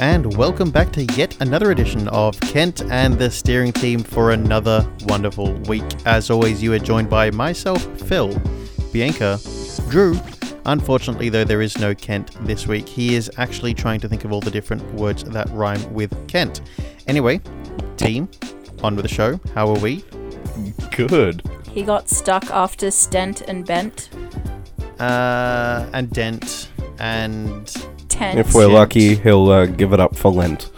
Hello, and welcome back to yet another edition of Kent and the steering team for another wonderful week. As always, you are joined by myself, Phil, Bianca, Drew. Unfortunately, though, there is no Kent this week. He is actually trying to think of all the different words that rhyme with Kent. Anyway, team, on with the show. How are we? Good. He got stuck after stent and bent. Uh, and Dent, and Tent. If we're Shit. lucky, he'll uh, give it up for Lent.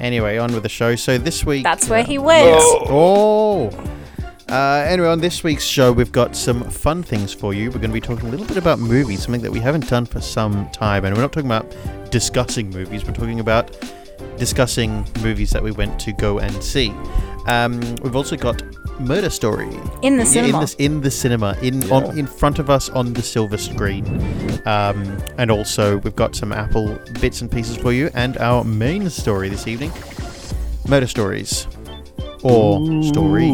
anyway, on with the show. So this week. That's where uh, he went. Oh. Uh, anyway, on this week's show, we've got some fun things for you. We're going to be talking a little bit about movies, something that we haven't done for some time. And we're not talking about discussing movies, we're talking about discussing movies that we went to go and see. Um, we've also got Murder Story In the cinema. in, the, in the cinema, in Yeah. on, in front of us on the silver screen, um, and also we've got some Apple bits and pieces for you, and our main story this evening, Murder Stories, or story.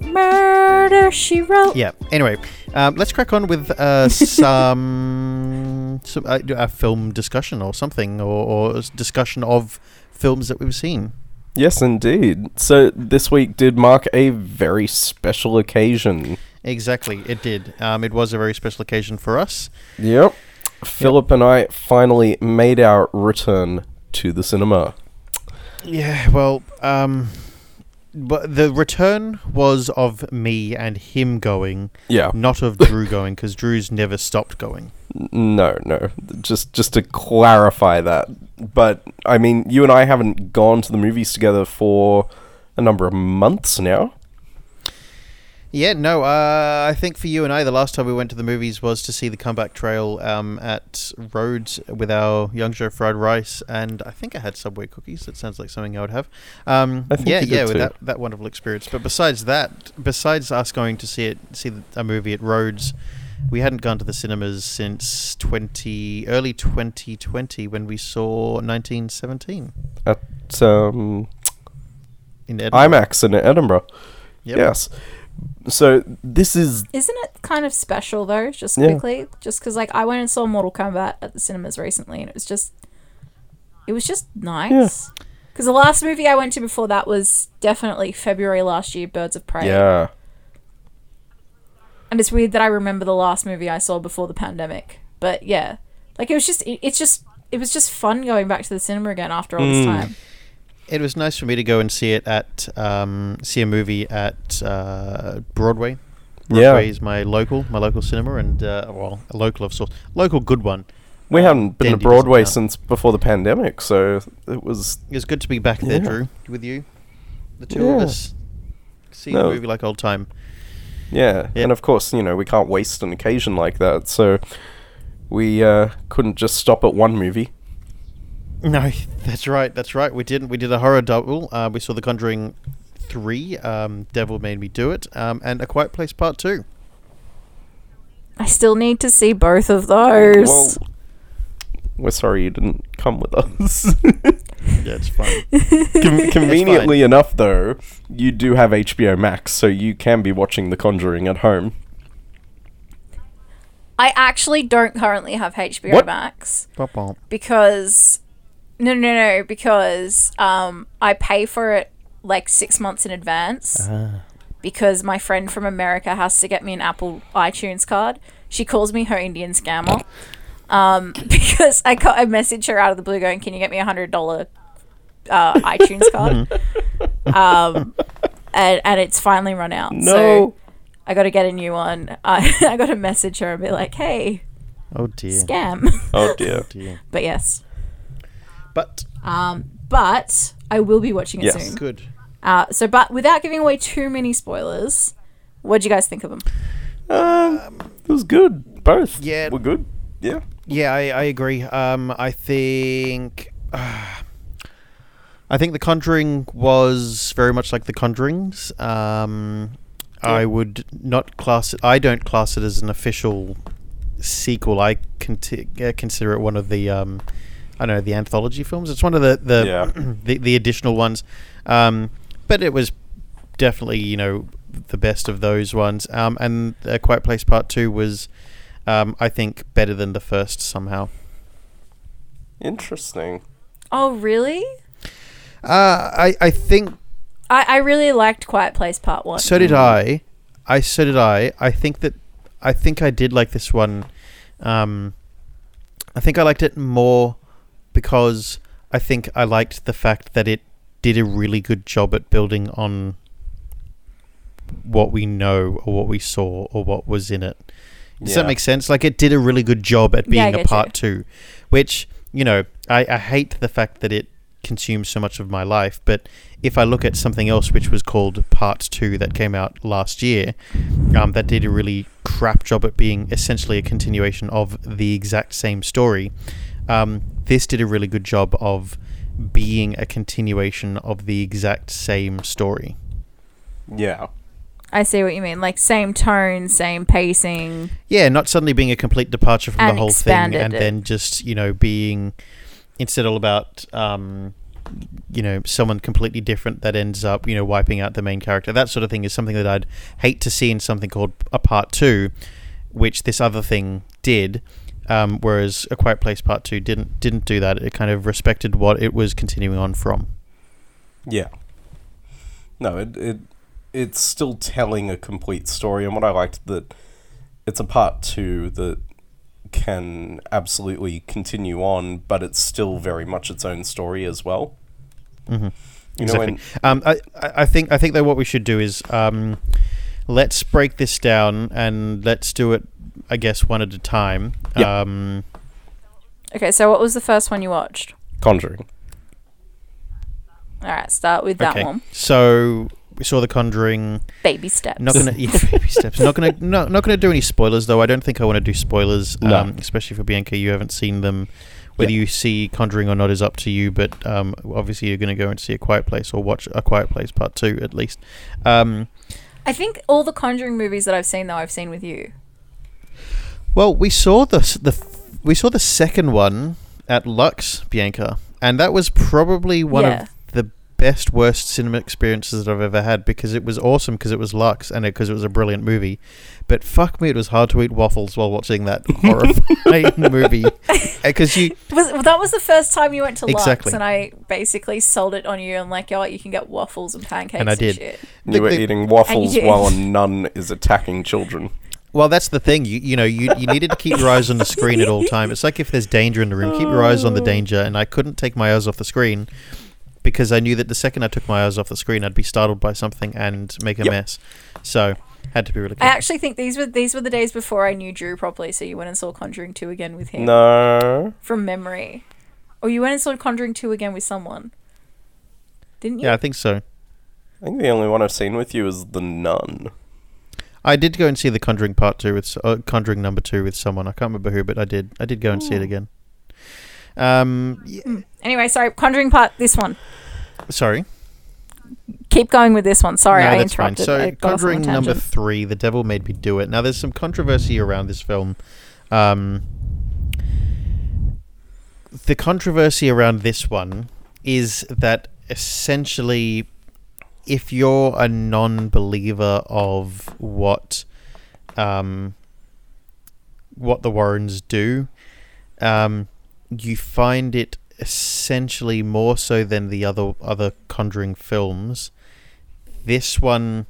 Murder, she wrote. Yeah. Anyway, um, let's crack on with uh, some, some uh, a film discussion or something, or, or discussion of films that we've seen. Yes, indeed. So this week did mark a very special occasion. Exactly, it did. Um, it was a very special occasion for us. Yep. Philip and I finally made our return to the cinema. Yeah, well, um, but the return was of me and him going, Yeah. not of Drew going, because Drew's never stopped going. No, no. Just just to clarify that. But I mean, you and I haven't gone to the movies together for a number of months now. Yeah, no, uh, I think for you and I, the last time we went to the movies was to see the comeback trail um, at Rhodes with our young Joe fried rice, and I think I had Subway cookies. That sounds like something I would have. Um, I think yeah, yeah, with that, that wonderful experience. But besides that, besides us going to see it, see a movie at Rhodes, we hadn't gone to the cinemas since twenty early twenty twenty when we saw nineteen seventeen At um, in Edinburgh. IMAX in Edinburgh. Yep. Yes. So this is Isn't it kind of special though? Just Yeah. quickly, just because like I went and saw Mortal Kombat at the cinemas recently, and it was just, it was just nice. Because the last movie I went to before that was definitely February last year, Birds of Prey. yeah. And it's weird that I remember the last movie I saw before the pandemic. But yeah, like it was just, it, it's just, it was just fun going back to the cinema again after all this Mm. time. It was nice for me to go and see it at um, see a movie at uh, Broadway. Yeah. Broadway is my local, my local cinema, and uh, well, a local of sorts, local good one. We Um, haven't been to Dandy doesn't Broadway since before the pandemic, so it was It was good to be back there, Yeah. Drew, with you, the two of us. See No. a movie like old time. yeah. Yeah. And of course, you know, we can't waste an occasion like that, so we uh, couldn't just stop at one movie. No, that's right, that's right. We didn't. We did a horror double. Uh, we saw The Conjuring three, um, Devil Made Me Do It, um, and A Quiet Place Part two. I still need to see both of those. Well, we're sorry you didn't come with us. Yeah, it's fine. Con- conveniently enough, though, you do have HBO Max, so you can be watching The Conjuring at home. I actually don't currently have HBO What? Max Bum-bum. because no, no, no, because um, I pay for it like six months in advance Ah. because my friend from America has to get me an Apple iTunes card. She calls me her Indian scammer um, because I got I message her out of the blue going, "Can you get me a hundred dollar uh, iTunes card?" um, and and it's finally run out. No. So I got to get a new one. I, I got to message her and be like, "Hey, Oh dear. scam." oh dear. dear. but yes, But um, but I will be watching it Yes. soon. good. Uh, so, but without giving away too many spoilers, what do you guys think of them? Um, it was good. Both. Yeah. we're good. Yeah. Yeah, I, I agree. Um, I think I think The Conjuring was very much like The Conjurings. Um, I would not class it. I don't class it as an official sequel. I conti- uh, consider it one of the um, I don't know the anthology films. It's one of the the Yeah. the, the additional ones. Um, but it was definitely you know the best of those ones. Um, and uh, Quiet Place Part Two was, um, I think, better than the first somehow. Interesting. Oh, really? Uh, I I think I, I really liked Quiet Place Part One. so did I. I so did I. I think that I think I did like this one. Um, I think I liked it more because I think I liked the fact that it did a really good job at building on what we know or what we saw or what was in it. Does that make sense? Like it did a really good job at Yeah, being a part you. two, which you know I, I hate the fact that it consumes so much of my life. But if I look at something else which was called Part Two that came out last year, um, that did a really crap job at being essentially a continuation of the exact same story. Um, this did a really good job of being a continuation of the exact same story. Yeah. I see what you mean. Like same tone, same pacing. Yeah, not suddenly being a complete departure from the whole thing, and it. then just you know being instead all about um, you know someone completely different that ends up you know wiping out the main character. That sort of thing is something that I'd hate to see in something called a part two, which this other thing did. Um, whereas a Quiet Place Part Two didn't didn't do that. It kind of respected what it was continuing on from. Yeah. No, it, it it's still telling a complete story, and what I liked that it's a part two that can absolutely continue on, but it's still very much its own story as well. Mhm. You know, Exactly. and Um, I, I I think I think that what we should do is um, let's break this down and let's do it. I guess one at a time. Yeah. Um, Okay, so what was the first one you watched? Conjuring. All right, start with that okay. one. So we saw The Conjuring. Baby steps. Not gonna yeah, baby steps. Not gonna no, not gonna do any spoilers though. I don't think I want to do spoilers. No. Um, especially for Bianca, you haven't seen them. Whether Yeah. you see Conjuring or not is up to you. But um, obviously you're gonna go and see A Quiet Place or watch A Quiet Place Part Two at least. Um, I think all the Conjuring movies that I've seen, though, I've seen with you. Well, we saw the the we saw the second one at Lux, Bianca, and that was probably one Yeah. of the best worst cinema experiences that I've ever had because it was awesome because it was Lux and because it, was a brilliant movie. But fuck me, it was hard to eat waffles while watching that horrifying movie uh, because you Was well, that was the first time you went to Lux, and I basically sold it on you and like, oh, you can get waffles and pancakes And I did. shit. The- You were the- eating waffles did. while a nun is attacking children. Well, that's the thing. You you know you you needed to keep your eyes on the screen at all time. It's like if there's danger in the room, keep your eyes on the oh. danger. And I couldn't take my eyes off the screen because I knew that the second I took my eyes off the screen, I'd be startled by something and make a Yep. mess. So had to be really I actually think these were these were the days before I knew Drew properly, so you went and saw Conjuring Two again with him No. from memory, or you went and saw Conjuring Two again with someone, didn't you? Yeah, I think so. I think the only one I've seen with you is the nun. I did go and see the Conjuring Part Two with s- uh, Conjuring Number Two with someone. I can't remember who, but I did. I did go and see it again. Um, y- Anyway, sorry, Conjuring Part. This one. sorry. Keep going with this one. Sorry, no, I that's fine. interrupted. So, I got off on a Conjuring number tangent. three, The Devil Made Me Do It. Now, there's some controversy around this film. Um, the controversy around this one is that essentially, if you're a non-believer of what, um, what the Warrens do, um, you find it essentially more so than the other other Conjuring films. This one,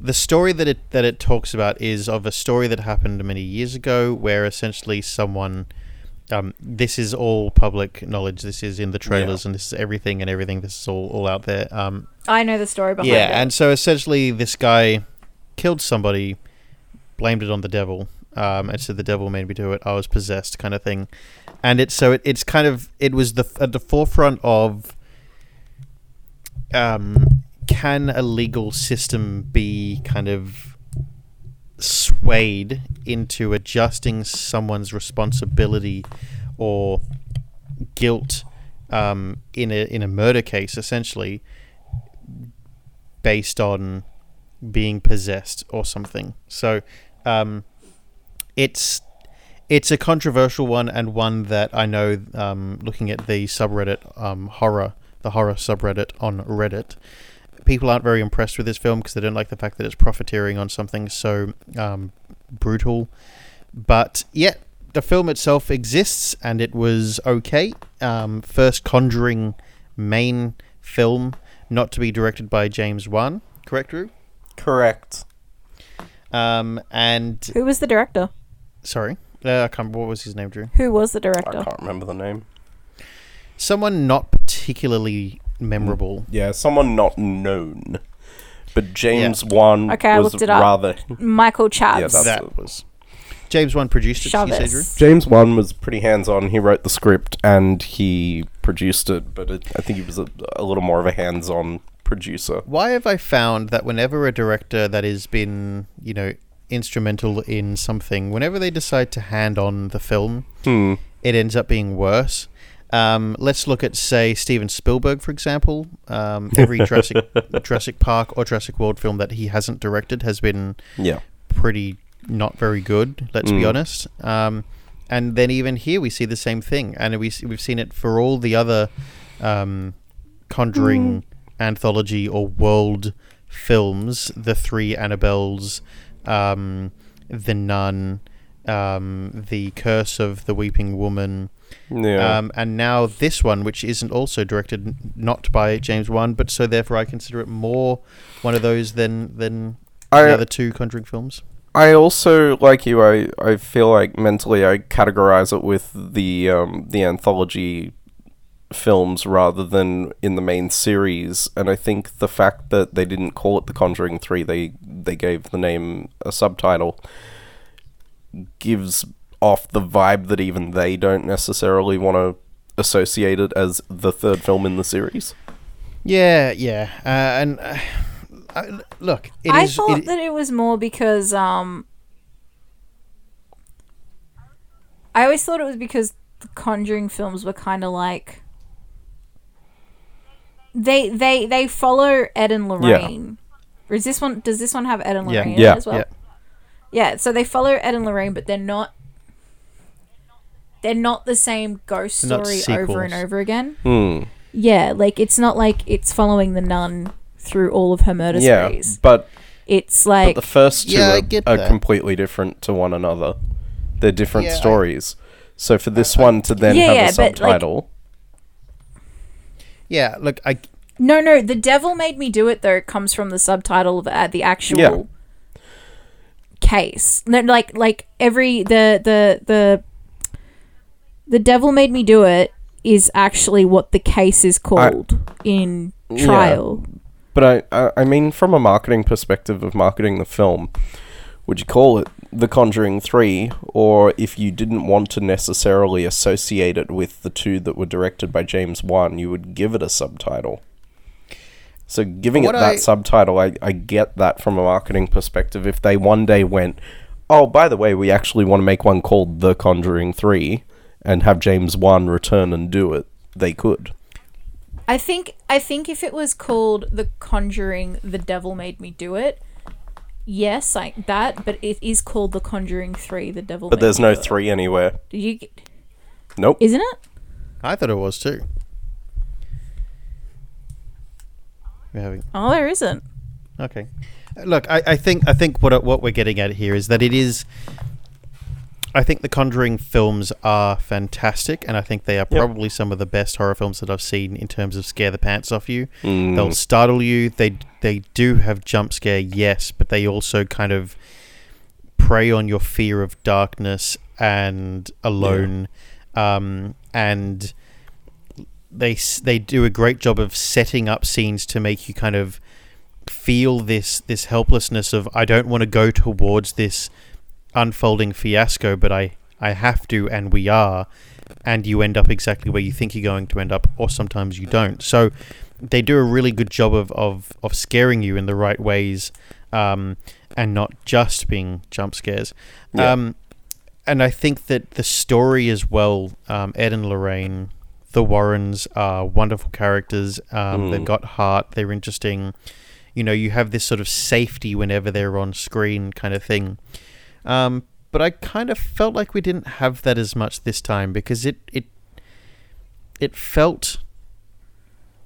the story that it that it talks about is of a story that happened many years ago, where essentially someone. Um, this is all public knowledge. This is in the trailers, and this is everything and everything. This is all, all out there. Um, I know the story behind yeah, it. Yeah, and so essentially, this guy killed somebody, blamed it on the devil, um, and said the devil made me do it. I was possessed, kind of thing. And it's so it, it's kind of it was the at the forefront of um, can a legal system be kind of swayed into adjusting someone's responsibility or guilt um, in a in a murder case, essentially based on being possessed or something. So um, it's it's a controversial one and one that I know. Um, looking at the subreddit um, horror, the horror subreddit on Reddit, people aren't very impressed with this film because they don't like the fact that it's profiteering on something so um, brutal. But yeah, the film itself exists and it was okay. Um, first Conjuring main film not to be directed by James Wan, correct, Drew? Correct. Um, and Who was the director? sorry, uh, I can't. remember What was his name, Drew? Who was the director? I can't remember the name. Someone not particularly memorable. Yeah, someone not known. But James Wan Okay, I was looked it up. rather. Michael Chaves. Yeah, that's that it. was James Wan produced it. You say, Drew? Chaves. James Wan was pretty hands on. He wrote the script and he produced it, but it, I think he was a, a little more of a hands on producer. Why have I found that whenever a director that has been, you know, instrumental in something, whenever they decide to hand on the film, Hmm. it ends up being worse. Um, let's look at, say, Steven Spielberg, for example. Um, every Jurassic, Jurassic Park or Jurassic World film that he hasn't directed has been Yeah. pretty not very good. Let's be Mm. honest. Um, and then even here we see the same thing, and we, we've seen it for all the other um, Conjuring anthology or world films, the three Annabelles, um, the Nun, um, the Curse of the Weeping Woman, Yeah. um, and now this one, which isn't also directed n- not by James Wan, but so therefore I consider it more one of those than than I- the other two Conjuring films. I also like you. I, I feel like mentally I categorize it with the um, the anthology films rather than in the main series. And I think the fact that they didn't call it The Conjuring Three, they they gave the name a subtitle, gives off the vibe that even they don't necessarily want to associate it as the third film in the series. Yeah, yeah, uh, and uh, I, look, it I is- thought it- that it was more because um I always thought it was because the Conjuring films were kind of like they they they follow Ed and Lorraine. Or is this one? Does this one have Ed and Lorraine in Yeah. as well? yeah. Yeah, so they follow Ed and Lorraine, but they're not. They're not the same ghost They're not story over and over again. Hmm. Yeah, like it's not like it's following the nun through all of her murder Yeah, sprees. but It's But like the first two Yeah, I are, get are that. completely different to one another. They're different Yeah, I- stories. so for this one to then Yeah, have yeah, a but, like- subtitle, yeah. Look, I no, no. The devil made me do it though. It Comes from the subtitle of uh, the actual Yeah. case. No, like like every the the the the devil made me do it is actually what the case is called in Yeah. trial. but I, I I mean from a marketing perspective of marketing the film, would you call it The Conjuring Three, or if you didn't want to necessarily associate it with the two that were directed by James Wan, you would give it a subtitle. So giving What it that I- subtitle, I, I get that from a marketing perspective. If they one day went, oh, by the way, we actually want to make one called The Conjuring 3 and have James Wan return and do it, they could. I think I think if it was called The Conjuring, The Devil Made Me Do It. Yes, like that, but it is called The Conjuring Three. The Devil. But Made there's Me no Do It. 3 anywhere. Did you? Get, Nope. isn't it? I thought it was too. We're having Oh, there isn't. okay. Look, I, I think I think what what we're getting at here is that it is. I think the Conjuring films are fantastic, and I think they are Yep. probably some of the best horror films that I've seen in terms of scare the pants off you. Mm. They'll startle you. They they do have jump scare, yes, but they also kind of prey on your fear of darkness and alone, um, and they they do a great job of setting up scenes to make you kind of feel this this helplessness of I don't want to go towards this unfolding fiasco, but I I have to, and we are, and you end up exactly where you think you're going to end up, or sometimes you don't. So they do a really good job of of, of scaring you in the right ways, um, and not just being jump scares. Yeah. Um, and I think that the story as well, um, Ed and Lorraine, the Warrens are wonderful characters. Um, Mm. They've got heart. They're interesting. You know, you have this sort of safety whenever they're on screen, kind of thing. Um, but I kind of felt like we didn't have that as much this time because it it it felt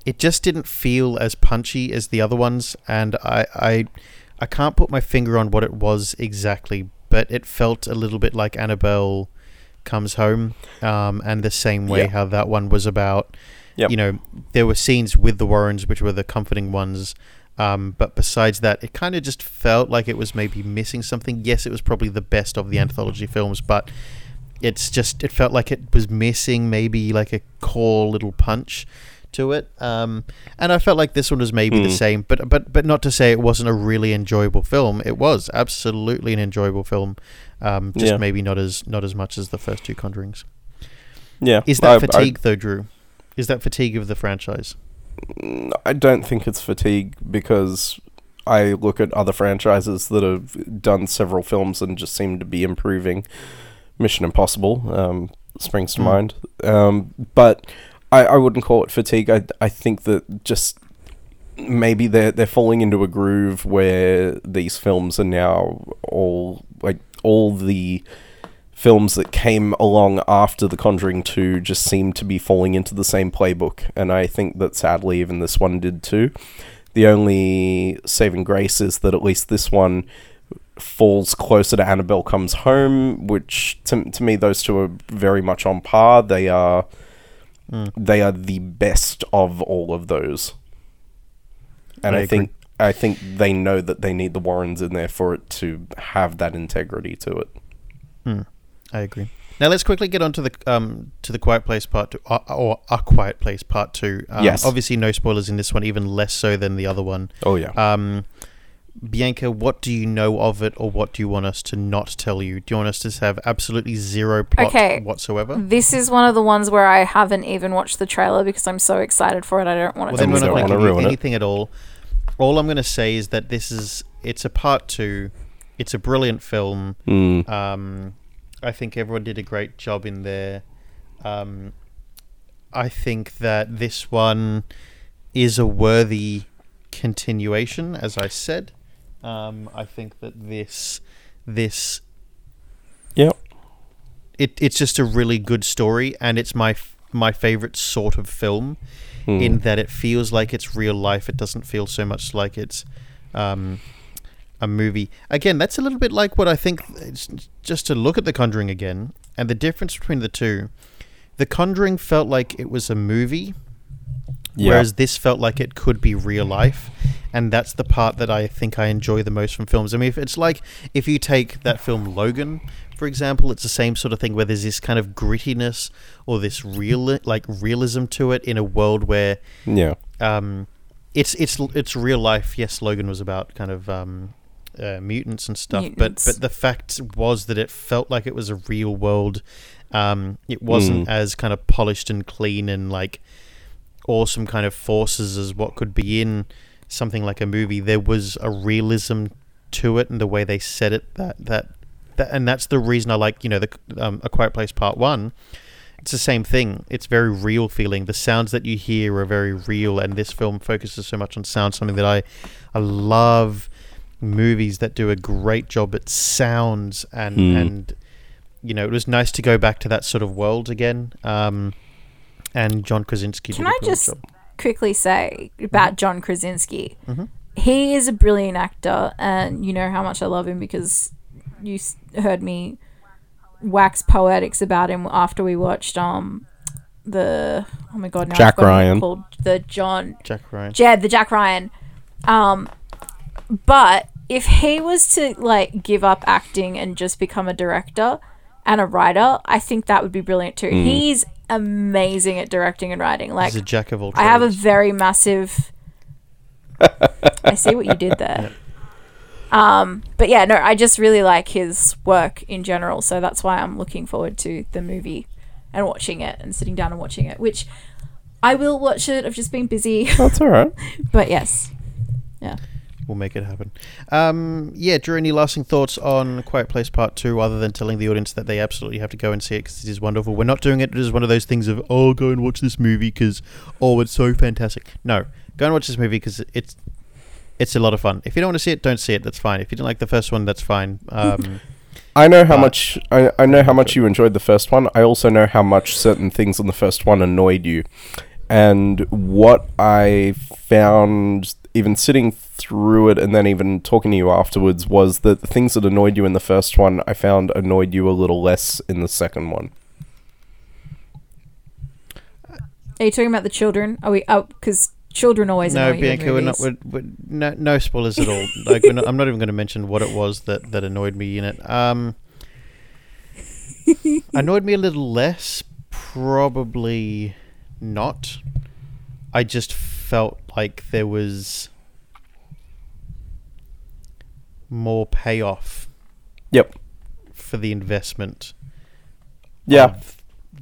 it just didn't feel as punchy as the other ones, and I I I can't put my finger on what it was exactly, but it felt a little bit like Annabelle Comes Home, um, and the same way Yeah. how that one was about. Yep. You know, there were scenes with the Warrens, which were the comforting ones. Um, but besides that, it kind of just felt like it was maybe missing something. Yes, it was probably the best of the anthology films, but it's just it felt like it was missing maybe like a core little punch to it. Um, and I felt like this one was maybe the Hmm. same, but but but not to say it wasn't a really enjoyable film. It was absolutely an enjoyable film. Um, just Yeah. maybe not as not as much as the first two Conjurings. Yeah. Is that I- I- fatigue though, Drew? Is that fatigue of the franchise? I don't think it's fatigue because I look at other franchises that have done several films and just seem to be improving. Mission Impossible um, springs to Mm. mind, um, but I, I wouldn't call it fatigue. I I think that just maybe they're they're falling into a groove where these films are now all like all the films that came along after The Conjuring 2 just seem to be falling into the same playbook, and I think that sadly even this one did too. The only saving grace is that at least this one falls closer to Annabelle Comes Home, which to, to me those two are very much on par. They are Mm. they are the best of all of those. And I I, think I think they know that they need the Warrens in there for it to have that integrity to it. Hmm. I agree. Now let's quickly get on to the um to the Quiet Place Part Two, or, or A Quiet Place Part Two. Um, Yes. Obviously, no spoilers in this one, even less so than the other one. Oh yeah. Um, Bianca, what do you know of it, or what do you want us to not tell you? Do you want us to have absolutely zero plot Okay. whatsoever? This is one of the ones where I haven't even watched the trailer because I'm so excited for it. I don't want Well, to then we we're not going to wanna give you ruin it. anything at all. All I'm going to say is that this is it's a part two. It's a brilliant film. Mm. Um, I think everyone did a great job in there. Um, I think that this one is a worthy continuation, as I said. Um, I think that this this Yep. it it's just a really good story, and it's my f- my favorite sort of film Mm. in that it feels like it's real life. It doesn't feel so much like it's um, a movie. Again, that's a little bit like what I think. It's just to look at The Conjuring again, and the difference between the two. The Conjuring felt like it was a movie, Yeah. whereas this felt like it could be real life, and that's the part that I think I enjoy the most from films. I mean, if it's like if you take that film Logan, for example, it's the same sort of thing where there's this kind of grittiness or this real like realism to it in a world where yeah. um, it's it's it's real life. Yes, Logan was about kind of um, uh, mutants and stuff, Mutants. but but the fact was that it felt like it was a real world. Um, it wasn't Mm. as kind of polished and clean and like awesome kind of forces as what could be in something like a movie. There was a realism to it and the way they said it. That that, that and that's the reason I like you know the um, A Quiet Place Part One. It's the same thing. It's very real feeling. The sounds that you hear are very real, and this film focuses so much on sound. Something that I, I love movies that do a great job at sounds and Hmm. and you know it was nice to go back to that sort of world again. Um, and John Krasinski. Can did a I brilliant just job. quickly say about John Krasinski? Mhm. He is a brilliant actor, and you know how much I love him because you s- heard me wax poetics about him after we watched um the oh my god now Jack forgotten what it's Ryan. called the John Jack Ryan? Jed the Jack Ryan um but if he was to like give up acting and just become a director and a writer I think that would be brilliant too Hmm. he's amazing at directing and writing like He's a jack of all trades. I have a very massive. I see what you did there. Um, but yeah, no, I just really like his work in general, so that's why I'm looking forward to the movie and watching it and sitting down and watching it. Which I will watch it. I've just been busy, That's all right. but yes, We'll make it happen. Um, yeah, Drew, any lasting thoughts on Quiet Place Part 2 other than telling the audience that they absolutely have to go and see it because it is wonderful? We're not doing it as one of those things of, oh, go and watch this movie because, oh, it's so fantastic. No, go and watch this movie because it's it's a lot of fun. If you don't want to see it, don't see it. That's fine. If you didn't like the first one, that's fine. Um, I know how much I, I know how much you enjoyed the first one. I also know how much certain things on the first one annoyed you. And what I found even sitting through it and then even talking to you afterwards was that the things that annoyed you in the first one, I found annoyed you a little less in the second one. Are you talking about the children? Are we? Oh, because children always No, annoy you Bianca, we're not. We're, we're, no, no spoilers at all. like, we're not, I'm not even going to mention what it was that, that annoyed me in it. Um, annoyed me a little less, probably not. I just felt like there was more payoff Yep. for the investment Yeah. of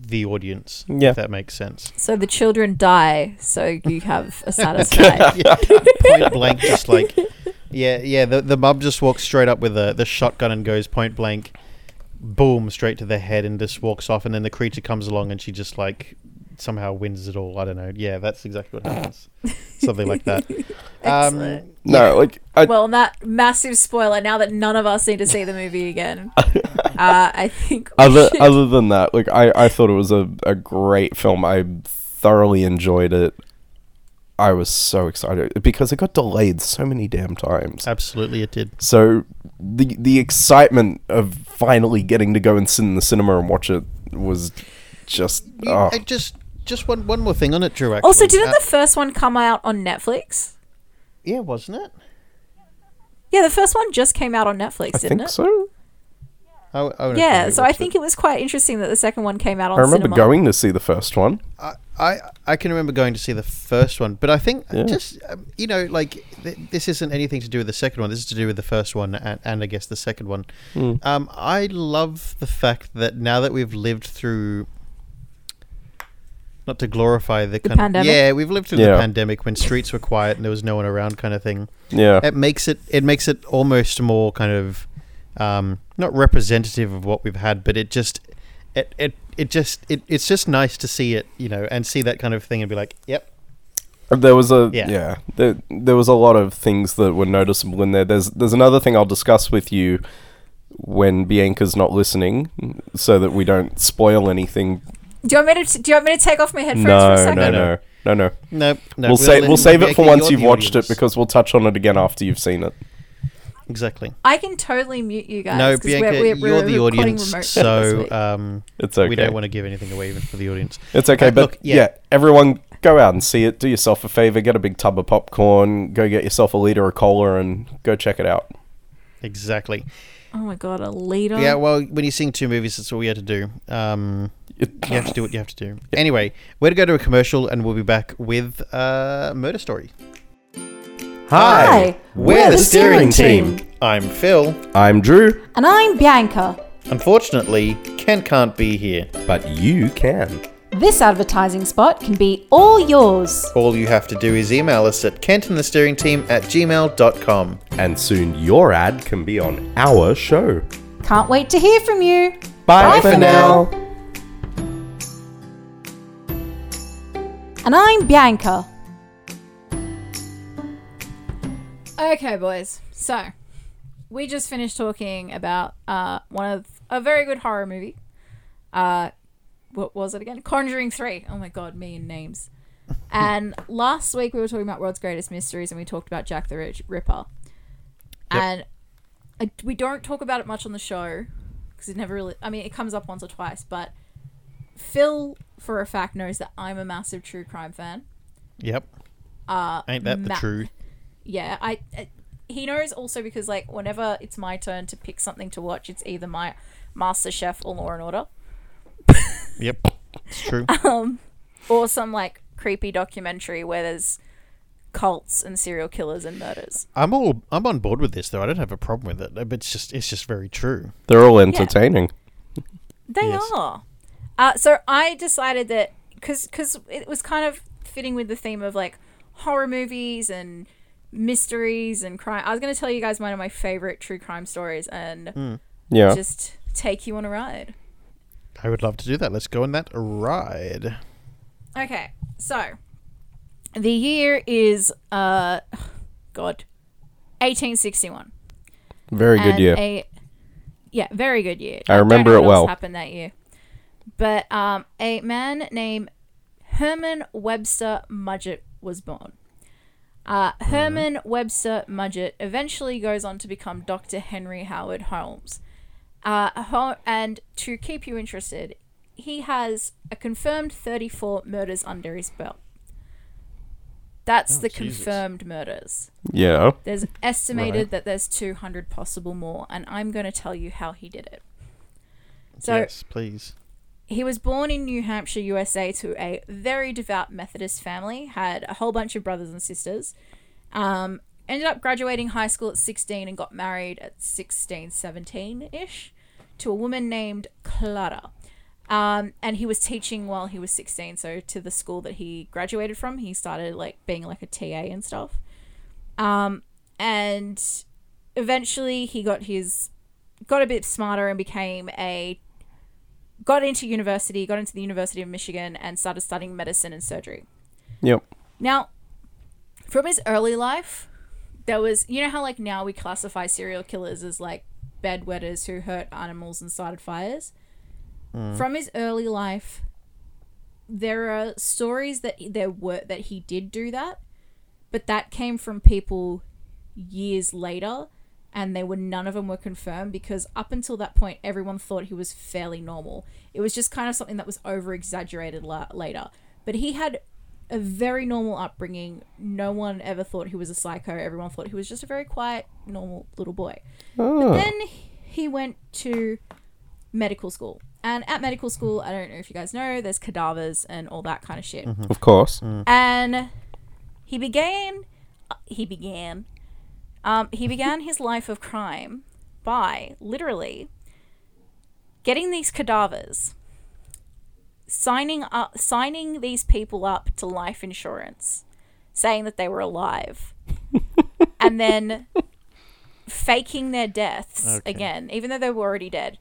the audience. Yeah. If that makes sense. So the children die, so you have a satisfied. yeah, point blank, just like, yeah, yeah. The the mum just walks straight up with the the shotgun and goes point blank, boom, straight to the head, and just walks off. And then the creature comes along, and she just like somehow wins it all. I don't know. Yeah, that's exactly what happens. Something like that. Um, Excellent. No, like I, Well, on that massive spoiler, now that none of us need to see the movie again, uh, I think we other should- other than that, like I, I thought it was a, a great film. I thoroughly enjoyed it. I was so excited because it got delayed so many damn times. absolutely, it did. So the the excitement of finally getting to go and sit in the cinema and watch it was just You- oh. I just just one one more thing on it, Drew. Actually. Also, didn't Uh, the first one come out on Netflix? yeah, wasn't it? Yeah, the first one just came out on Netflix, I didn't think it? so. I, I Yeah, so I think it was quite interesting that the second one came out on I remember cinema. going to see the first one. I, I I can remember going to see the first one, but I think Yeah. just um, you know like th- this isn't anything to do with the second one. This is to do with the first one and, and I guess the second one. Hmm. Um, I love the fact that now that we've lived through, not to glorify the, kind pandemic? of yeah, we've lived through Yeah. the pandemic when streets were quiet and there was no one around, kind of thing. Yeah. It makes it it makes it almost more kind of um, not representative of what we've had, but it just it it, it just it, it's just nice to see it, you know, and see that kind of thing and be like, yep, There was a Yeah. yeah. there, there was a lot of things that were noticeable in there. There's there's another thing I'll discuss with you when Bianca's not listening, so that we don't spoil anything. Do you want me to? Do you want me to take off my headphones for No, a no, second? no, No, no, no, no, no. we'll save we'll save it for once you're you've the watched it because we'll touch on it again after you've seen it. exactly. I can totally mute you guys. No, 'cause Bianca, we're, we're, you're we're the recording audience, remotely this so week. um, It's okay. we don't want to give anything away even for the audience. It's okay, Uh, but look, yeah. yeah. everyone go out and see it. Do yourself a favor, get a big tub of popcorn, go get yourself a liter of cola, and go check it out. Exactly. oh my god, a leader. Yeah. Well, when you're seeing two movies, that's all you have to do. Um, It- you have to do what you have to do. Anyway, we're to go to a commercial, and we'll be back with uh, Murder Story. Hi, we're the steering team. I'm Phil. I'm Drew, and I'm Bianca. Unfortunately, Ken can't be here. but you can. This advertising spot can be all yours. All you have to do is email us at kentonthesteeringteam at gmail.com. And soon your ad can be on our show. Can't wait to hear from you. Bye, Bye for now. And I'm Bianca. Okay, boys. So, we just finished talking about uh, one of a very good horror movie. Uh, what was it again? Conjuring Three. Oh my god, me and names. and last week we were talking about World's Greatest Mysteries, and we talked about Jack the Rich- Ripper. And I, we don't talk about it much on the show because it never really. I mean, it comes up once or twice, but Phil, for a fact, knows that I'm a massive true crime fan. Yep. Uh, Ain't that the ma- truth? yeah I, I he knows also because like whenever it's my turn to pick something to watch it's either my master chef or law and order Yep. It's true. um or some like creepy documentary where there's cults and serial killers and murders I'm all I'm on board with this though. I don't have a problem with it. But it's just it's just very true. They're all entertaining. they Yes. are uh, so i decided that because because it was kind of fitting with the theme of like horror movies and mysteries and crime i was going to tell you guys one of my favorite true crime stories and mm. Yeah. just take you on a ride I would love to do that. Let's go on that ride. Okay, so the year is uh, God, eighteen sixty one. Very good year. A, yeah, very good year. I remember don't know it what well. Happened that year, but um, a man named Herman Webster Mudgett was born. Uh, Herman Webster Mudgett eventually goes on to become Dr. Henry Howard Holmes. Uh, and to keep you interested, he has a confirmed 34 murders under his belt. That's Oh, the Jesus. confirmed murders. Yeah. There's estimated Right. that there's 200 possible more, and I'm going to tell you how he did it. So yes, please. He was born in New Hampshire, USA, to a very devout Methodist family. Had a whole bunch of brothers and sisters. Um, ended up graduating high school at 16 and got married at 16, 17 ish to a woman named Clara. Um, and he was teaching while he was 16. So to the school that he graduated from, he started like being like a TA and stuff. Um, and eventually he got his got a bit smarter and became a got into university, got into the University of Michigan, and started studying medicine and surgery. Yep. Now, from his early life, there was, you know how, like, now we classify serial killers as, like, bedwetters who hurt animals and started fires? Mm. From his early life, there are stories that there were that he did do that, but that came from people years later and they were none of them were confirmed because up until that point everyone thought he was fairly normal. It was just kind of something that was over exaggerated la- later. But he had a very normal upbringing. No one ever thought he was a psycho. Everyone thought he was just a very quiet normal little boy. Oh. then he went to medical school. And at medical school i don't know if you guys know there's cadavers and all that kind of shit. Mm-hmm. Of course. Mm. and he began he began um, he began his life of crime by literally getting these cadavers signing up signing these people up to life insurance saying that they were alive and then faking their deaths Okay. again even though they were already dead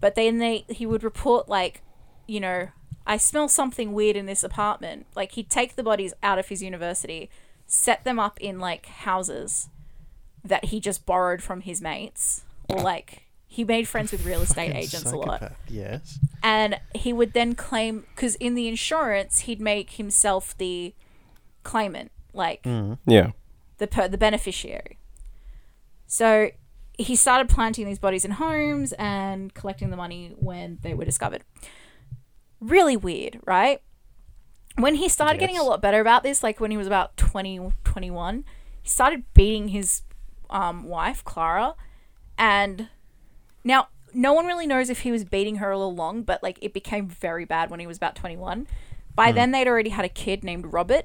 but then they he would report like you know i smell something weird in this apartment like he'd take the bodies out of his university set them up in like houses that he just borrowed from his mates or like he made friends with real estate Fucking agents a lot psychopath, Yes. and he would then claim because in the insurance he'd make himself the claimant like mm. Yeah. the per- the beneficiary. So he started planting these bodies in homes and collecting the money when they were discovered. Really weird, right? When he started getting a Yes. lot better about this, like when he was about 20, 21, he started beating his um, wife, Clara. And now, no one really knows if he was beating her all along, but like it became very bad when he was about 21. By then, they'd already had a kid named Robert.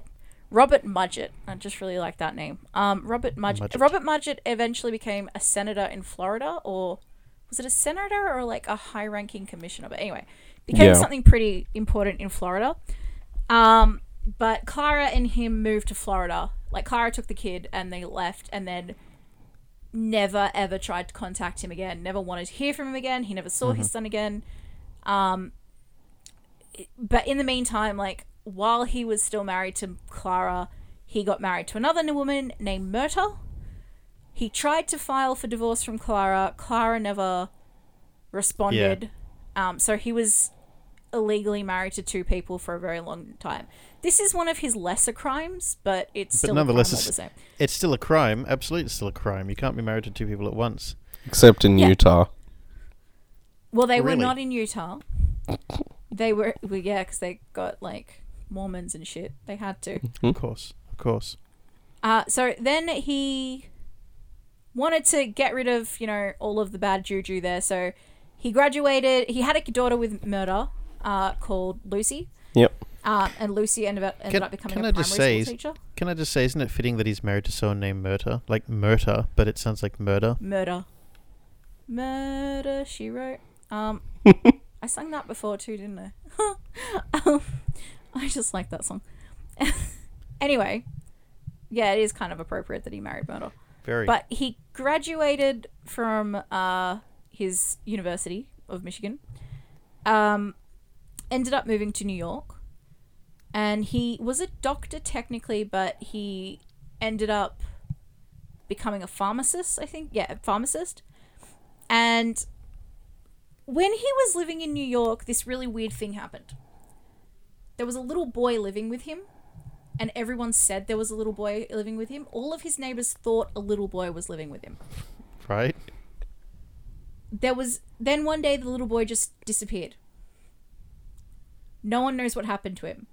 Robert Mudgett. I just really like that name. Um, Robert Mudgett. Mudgett. Robert Mudgett eventually became a senator in Florida, or was it a senator or like a high-ranking commissioner? But anyway, became Yeah. something pretty important in Florida. Um, but Clara and him moved to Florida. Like Clara took the kid and they left, and then never ever tried to contact him again. Never wanted to hear from him again. He never saw his son again. Um, but in the meantime, like while he was still married to Clara, he got married to another woman named Myrtle. He tried to file for divorce from Clara. Clara never responded. Um, so he was illegally married to two people for a very long time. This is one of his lesser crimes, but it's But still nonetheless, a crime all it's- the same. It's still a crime. Absolutely it's still a crime. You can't be married to two people at once. Except in Yeah. Utah. Well, they were not in Utah. They were, well, yeah, because they got like Mormons and shit. They had to. Of course. Of course. Uh, so then he wanted to get rid of, you know, all of the bad juju there. So he graduated. He had a daughter with murder uh, called Lucy. Yep. Uh, and Lucy ended up, ended Can- up becoming can a I primary just school teacher. Can I just say, isn't it fitting that he's married to someone named Murta? Like Murta, but it sounds like murder. Murder. Murder, she wrote. Um, I sang that before too, didn't I? um, I just like that song. anyway, yeah, it is kind of appropriate that he married Murder. Very. But he graduated from uh, his University of Michigan. Um, ended up moving to New York, and he was a doctor technically, but he ended up becoming a pharmacist. I think, yeah, a pharmacist. And when he was living in New York, this really weird thing happened. There was a little boy living with him, and everyone said there was a little boy living with him. All of his neighbors thought a little boy was living with him. Right? There was then one day the little boy just disappeared. No one knows what happened to him.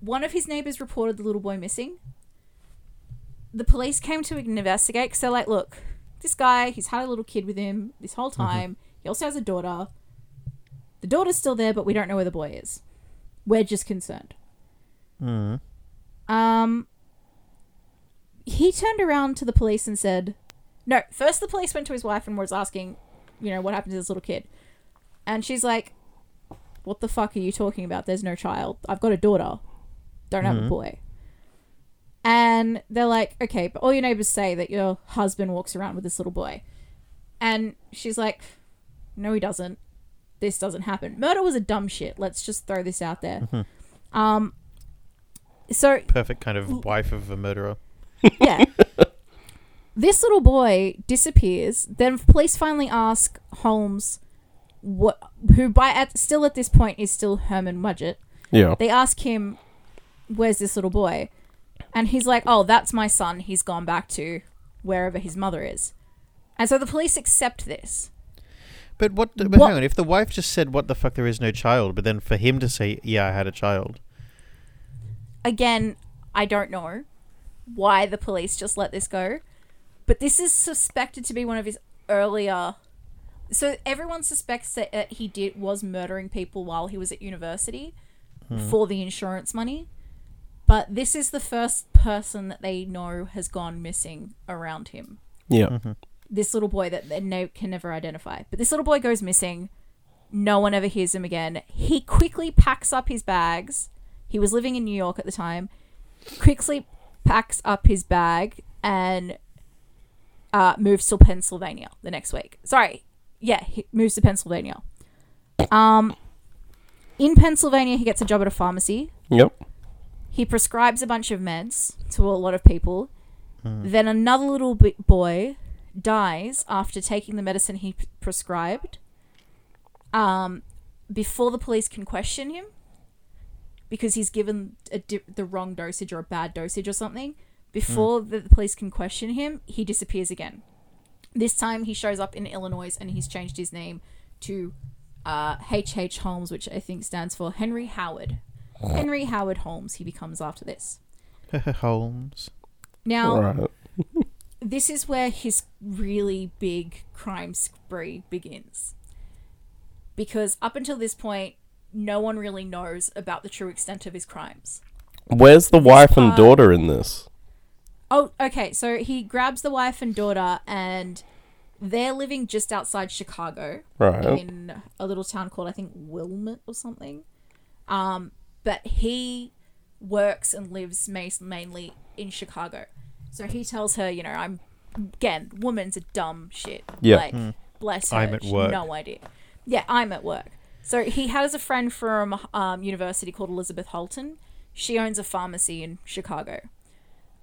One of his neighbors reported the little boy missing. The police came to investigate because they're like, look, this guy, he's had a little kid with him this whole time. He also has a daughter. The daughter's still there, but we don't know where the boy is. We're just concerned. Mm. Um, he turned around to the police and said, "No." First, the police went to his wife and was asking, you know, what happened to this little kid, and she's like, "What the fuck are you talking about? There's no child. I've got a daughter. Don't have a boy." And they're like, "Okay, but all your neighbors say that your husband walks around with this little boy," and she's like, "No, he doesn't. This doesn't happen. Murder was a dumb shit. Let's just throw this out there." Um. So Perfect kind of wife of a murderer. yeah. this little boy disappears. Then police finally ask Holmes, what, who by at still at this point is still Herman Mudgett. Yeah. They ask him, "Where's this little boy?" And he's like, "Oh, that's my son. He's gone back to wherever his mother is." And so the police accept this. But what? But What- hang on. If the wife just said, "What the fuck? There is no child," but then for him to say, "Yeah, I had a child," Again, I don't know why the police just let this go, but this is suspected to be one of his earlier. So everyone suspects that, that he did was murdering people while he was at university for the insurance money, but this is the first person that they know has gone missing around him. Yeah. Mm-hmm. This little boy that they no, can never identify, but this little boy goes missing. No one ever hears him again. He quickly packs up his bags. He was living in New York at the time. Quickly packs up his bag and uh, moves to Pennsylvania the next week. Sorry, yeah, he moves to Pennsylvania. Um, in Pennsylvania, he gets a job at a pharmacy. Yep. He prescribes a bunch of meds to a lot of people. Then another little b- boy dies after taking the medicine he p- prescribed. Um, before the police can question him, because he's given a di- the wrong dosage or a bad dosage or something. Before the the police can question him, he disappears again. This time he shows up in Illinois and he's changed his name to uh, H. Holmes, which I think stands for Henry Howard. Henry Howard Holmes, he becomes after this. Holmes. Now, Right. this is where his really big crime spree begins. Because up until this point, no one really knows about the true extent of his crimes. Where's the wife and daughter in this? Oh, okay. So he grabs the wife and daughter, and they're living just outside Chicago Right. in a little town called, I think, Wilmot or something. Um, but he works and lives mainly in Chicago. So he tells her, you know, I'm again, woman's a dumb shit. Yeah. Like, bless her. I'm at work. No idea. Yeah, I'm at work. So he has a friend from um, university called Elizabeth Holton. She owns a pharmacy in Chicago.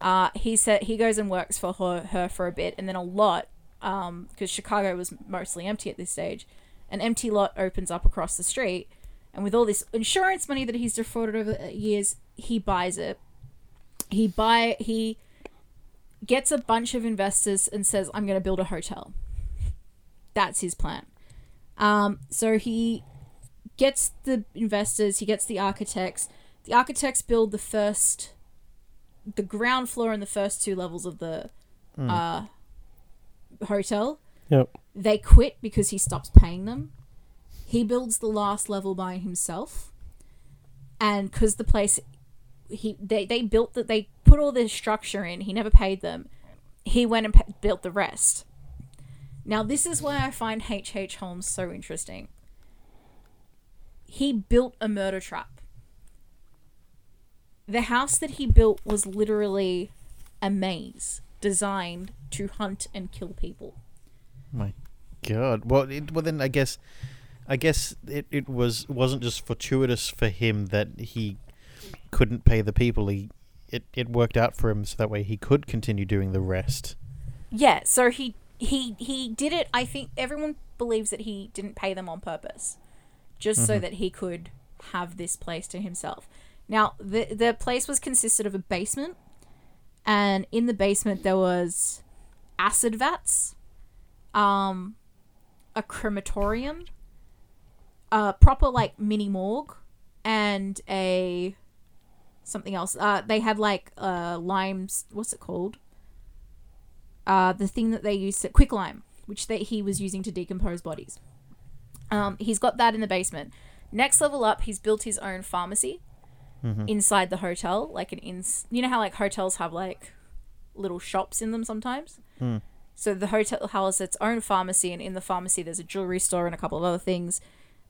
Uh, he said he goes and works for her, her for a bit, and then a lot, because Chicago was mostly empty at this stage, an empty lot opens up across the street, and with all this insurance money that he's defrauded over the years, he buys it. He buy he gets a bunch of investors and says, "I'm going to build a hotel." That's his plan. Um, so he gets the investors, he gets the architects. The architects build the first, the ground floor and the first two levels of the uh, hotel. Yep. They quit because he stops paying them. He builds the last level by himself, and because the place, he they they built that they put all this structure in. He never paid them. He went and built the rest. Now this is why I find H. H. Holmes so interesting. He built a murder trap. The house that he built was literally a maze designed to hunt and kill people. My God. Well, it, well then I guess, I guess it, it was wasn't just fortuitous for him that he couldn't pay the people. He it, it worked out for him so that way he could continue doing the rest. Yeah, so he he he did it. I think everyone believes that he didn't pay them on purpose, just so mm-hmm. that he could have this place to himself. Now, the the place was consisted of a basement, and in the basement there was acid vats, um, a crematorium, a proper like mini morgue, and a something else. Uh, they had like uh limes. What's it called? Uh, the thing that they used to quicklime, which they, he was using to decompose bodies. Um, he's got that in the basement. Next level up, he's built his own pharmacy Mm-hmm. inside the hotel, like an ins. You know how like hotels have like little shops in them sometimes. Hmm. So the hotel has its own pharmacy, and in the pharmacy there's a jewelry store and a couple of other things.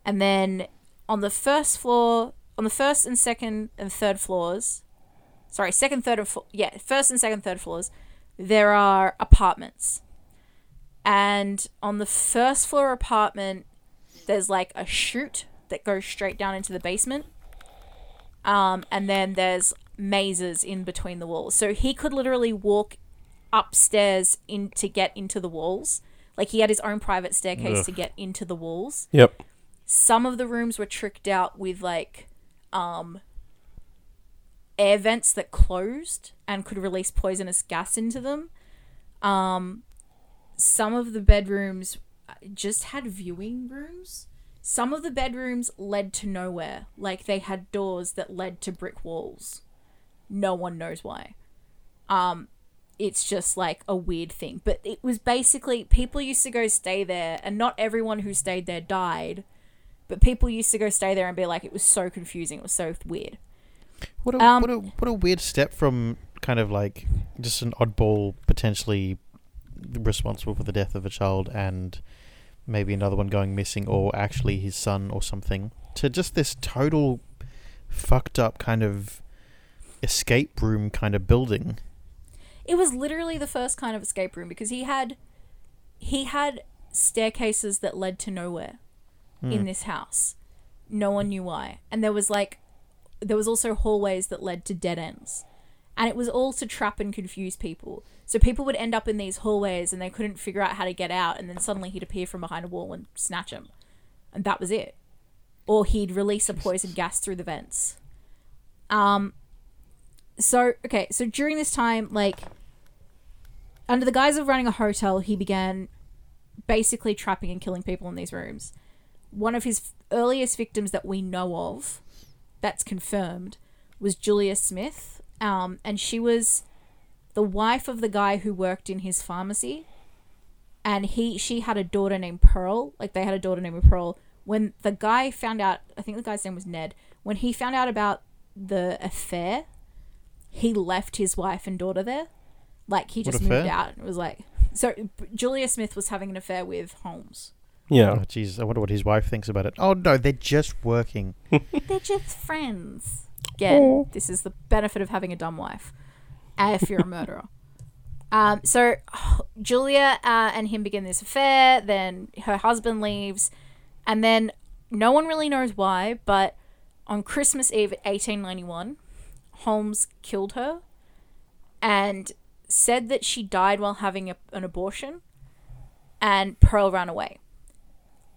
And then on the first floor, on the first and second and third floors, sorry, second, third, and fo- yeah, first and second, third floors, there are apartments. And on the first floor apartment, there's like a chute that goes straight down into the basement. Um, and then there's mazes in between the walls. So he could literally walk upstairs in to get into the walls. Like he had his own private staircase to get into the walls. Yep. Some of the rooms were tricked out with like um air vents that closed and could release poisonous gas into them. Um some of the bedrooms uh, just had viewing rooms. Some of the bedrooms led to nowhere. Like they had doors that led to brick walls. No one knows why. Um it's just like a weird thing. But it was basically people used to go stay there and not everyone who stayed there died. But people used to go stay there and be like it was so confusing, it was so weird. What a Um, what a what a weird step from kind of like just an oddball potentially responsible for the death of a child and maybe another one going missing or actually his son or something to just this total fucked up kind of escape room kind of building. It was literally the first kind of escape room because he had he had staircases that led to nowhere hmm. in this house. No one knew why. And there was like there was also hallways that led to dead ends. And it was all to trap and confuse people. So people would end up in these hallways and they couldn't figure out how to get out and then suddenly he'd appear from behind a wall and snatch them. And that was it. Or he'd release a poison gas through the vents. Um so okay, so during this time like under the guise of running a hotel, he began basically trapping and killing people in these rooms. One of his earliest victims that we know of, that's confirmed, was Julia Smith. Um, and she was the wife of the guy who worked in his pharmacy. And he, she had a daughter named Pearl. Like they had a daughter named Pearl. When the guy found out, I think the guy's name was Ned. When he found out about the affair, he left his wife and daughter there. Like he just moved affair? out. It was like so. Julia Smith was having an affair with Holmes. Yeah. Oh jeez, I wonder what his wife thinks about it. Oh no, they're just working. They're just friends. Again, this is the benefit of having a dumb wife. uh, If you're a murderer. Um, so Julia uh, and him begin this affair. Then her husband leaves, and then no one really knows why. But on Christmas Eve, 1891, Holmes killed her, and said that she died while having a, an abortion, and Pearl ran away.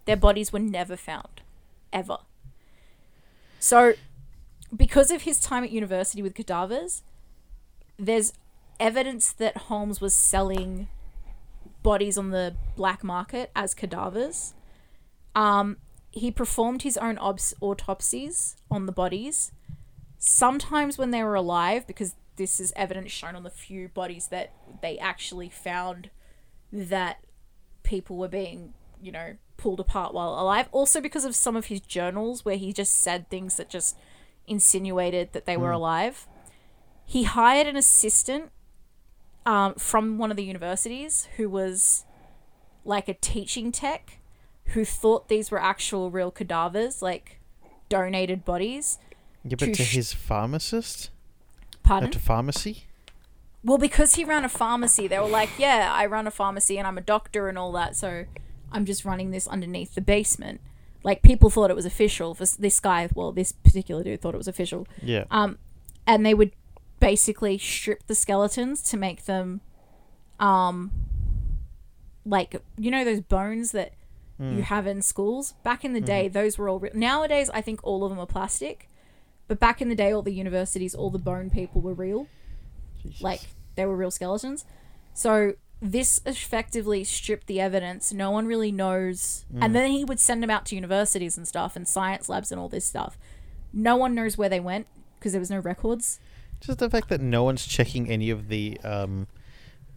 Their bodies were never found, ever. So, because of his time at university with cadavers, there's evidence that Holmes was selling bodies on the black market as cadavers. Um, he performed his own obs- autopsies on the bodies, sometimes when they were alive, because this is evidence shown on the few bodies that they actually found that people were being, you know, pulled apart while alive. Also because of some of his journals where he just said things that just insinuated that they were alive. He hired an assistant um, from one of the universities who was like a teaching tech who thought these were actual real cadavers, like donated bodies. Yeah, but To to sh- his pharmacist Pardon? a pharmacy. Well, because he ran a pharmacy, they were like, "Yeah, I run a pharmacy and I'm a doctor and all that, so I'm just running this underneath the basement." Like people thought it was official. For this guy, well, this particular dude thought it was official, Yeah. um, and they would basically strip the skeletons to make them, um, like you know those bones that you have in schools. Back in the day, those were all. Re- Nowadays, I think all of them are plastic, But back in the day, all the universities, all the bone people were real. Jesus. Like they were real skeletons. So this effectively stripped the evidence. No one really knows. And then he would send them out to universities and stuff and science labs and all this stuff. No one knows where they went because there was no records. Just the fact that no one's checking any of the, um,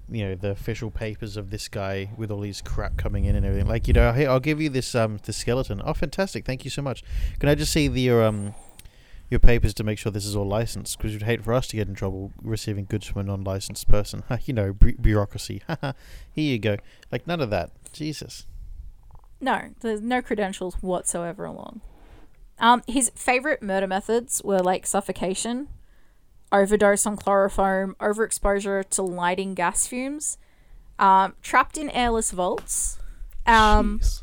you know, the official papers of this guy with all these crap coming in and everything. Like, you know, hey, I'll give you this um the skeleton. Oh, fantastic! Thank you so much. Can I just see the um your papers to make sure this is all licensed? Because you'd hate for us to get in trouble receiving goods from a non-licensed person. you know, bu- bureaucracy. Haha. Here you go. Like none of that. Jesus. No, there's no credentials whatsoever along. Um, his favorite murder methods were like suffocation, overdose on chloroform, overexposure to lighting gas fumes, um, trapped in airless vaults, um, Jeez.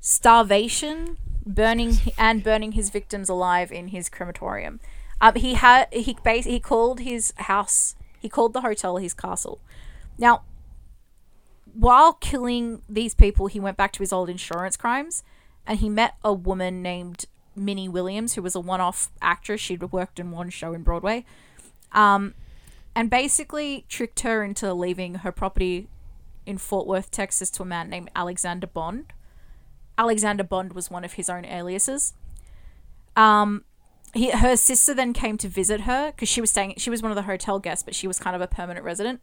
starvation, burning and burning his victims alive in his crematorium. Um, he had he bas- he called his house he called the hotel his castle. Now, while killing these people, he went back to his old insurance crimes, and he met a woman named Minnie Williams, who was a one-off actress. She'd worked in one show in Broadway, um, and basically tricked her into leaving her property in Fort Worth, Texas, to a man named Alexander Bond. Alexander Bond was one of his own aliases. Um, he, her sister then came to visit her because she was staying. She was one of the hotel guests, but she was kind of a permanent resident.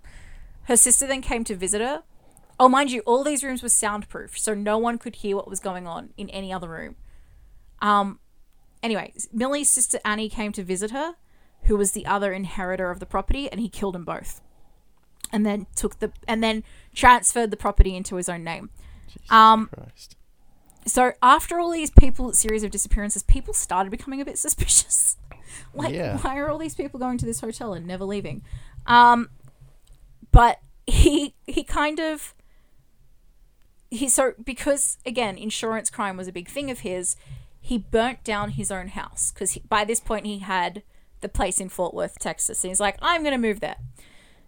Her sister then came to visit her. Oh, mind you, all these rooms were soundproof, so no one could hear what was going on in any other room. Um, anyway, Millie's sister Annie came to visit her, who was the other inheritor of the property, and he killed them both. And then took the and then transferred the property into his own name. Jesus Um, Christ. So after all these people series of disappearances, people started becoming a bit suspicious. like, Yeah. why are all these people going to this hotel and never leaving? Um, but he he kind of he so because again insurance crime was a big thing of his. He burnt down his own house because by this point he had the place in Fort Worth, Texas, and he's like, I'm gonna move there.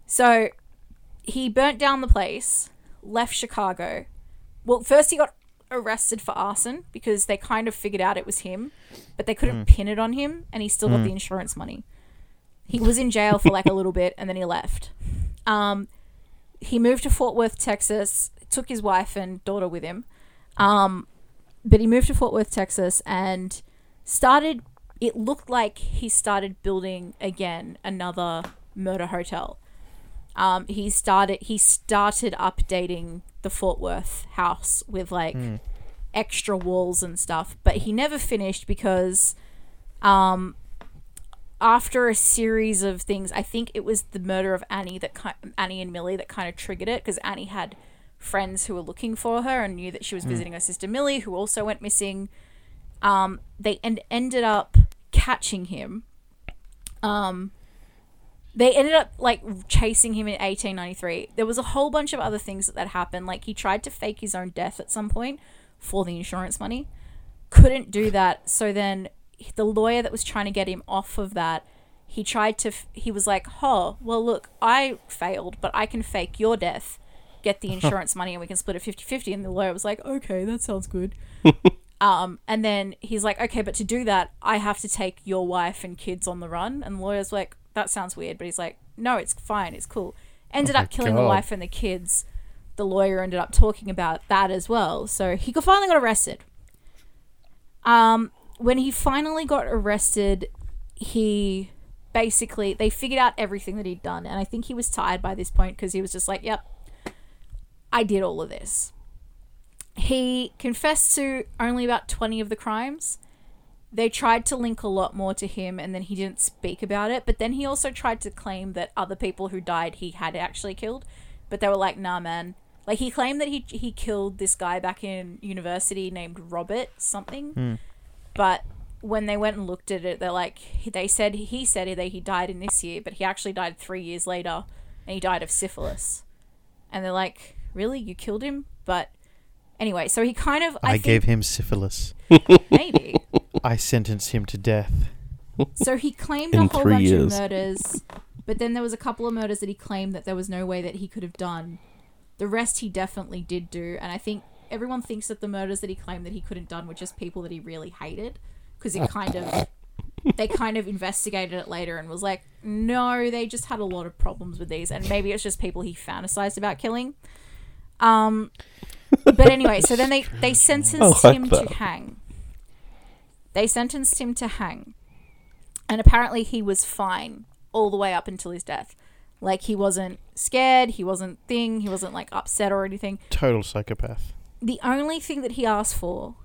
So he burnt down the place, left Chicago. Well, first he got arrested for arson because they kind of figured out it was him, but they couldn't pin it on him, and he still got the insurance money. He was in jail for like a little bit, and then he left. Um, he moved to Fort Worth, Texas, took his wife and daughter with him. Um, but he moved to Fort Worth, Texas, and started. It looked like he started building again another murder hotel. Um, he started. He started updating the Fort Worth house with like extra walls and stuff, but he never finished because, um, after a series of things, I think it was the murder of Annie that ki- Annie and Millie that kind of triggered it because Annie had friends who were looking for her and knew that she was visiting her sister Millie, who also went missing. Um, they en- ended up catching him. Um, they ended up like chasing him in 1893. There was a whole bunch of other things that, that happened. Like he tried to fake his own death at some point for the insurance money. Couldn't do that. So then the lawyer that was trying to get him off of that, he tried to. f- He was like, "Oh, well, look, I failed, but I can fake your death, get the insurance money, and we can split it 50-50. And the lawyer was like, "Okay, that sounds good." Um, and then he's like, okay, but to do that, I have to take your wife and kids on the run. And the lawyer's like, that sounds weird. But he's like, no, it's fine. It's cool. Ended Oh up killing the wife and the kids. The lawyer ended up talking about that as well. So he finally got arrested. Um, when he finally got arrested, he basically, they figured out everything that he'd done. And I think he was tired by this point because he was just like, yep, I did all of this. He confessed to only about 20 of the crimes. They tried to link a lot more to him and then he didn't speak about it. But then he also tried to claim that other people who died he had actually killed. But they were like, nah, man. Like he claimed that he, he killed this guy back in university named Robert something. Hmm. But when they went and looked at it, they're like, they said, he said that he died in this year, but he actually died three years later and he died of syphilis. And they're like, really? You killed him? But anyway, so he kind of, I, I, think, gave him syphilis. maybe. I sentenced him to death. So he claimed In a whole three bunch years. of murders, but then there was a couple of murders that he claimed that there was no way that he could have done. The rest he definitely did do, and I think everyone thinks that the murders that he claimed that he couldn't done were just people that he really hated, because it kind of they kind of investigated it later and was like, no, they just had a lot of problems with these, and maybe it's just people he fantasized about killing. Um, but anyway, so then they they sentenced like him that. to hang. They sentenced him to hang, and apparently he was fine all the way up until his death. Like he wasn't scared, he wasn't thing, he wasn't like upset or anything Total psychopath. the only thing that he asked for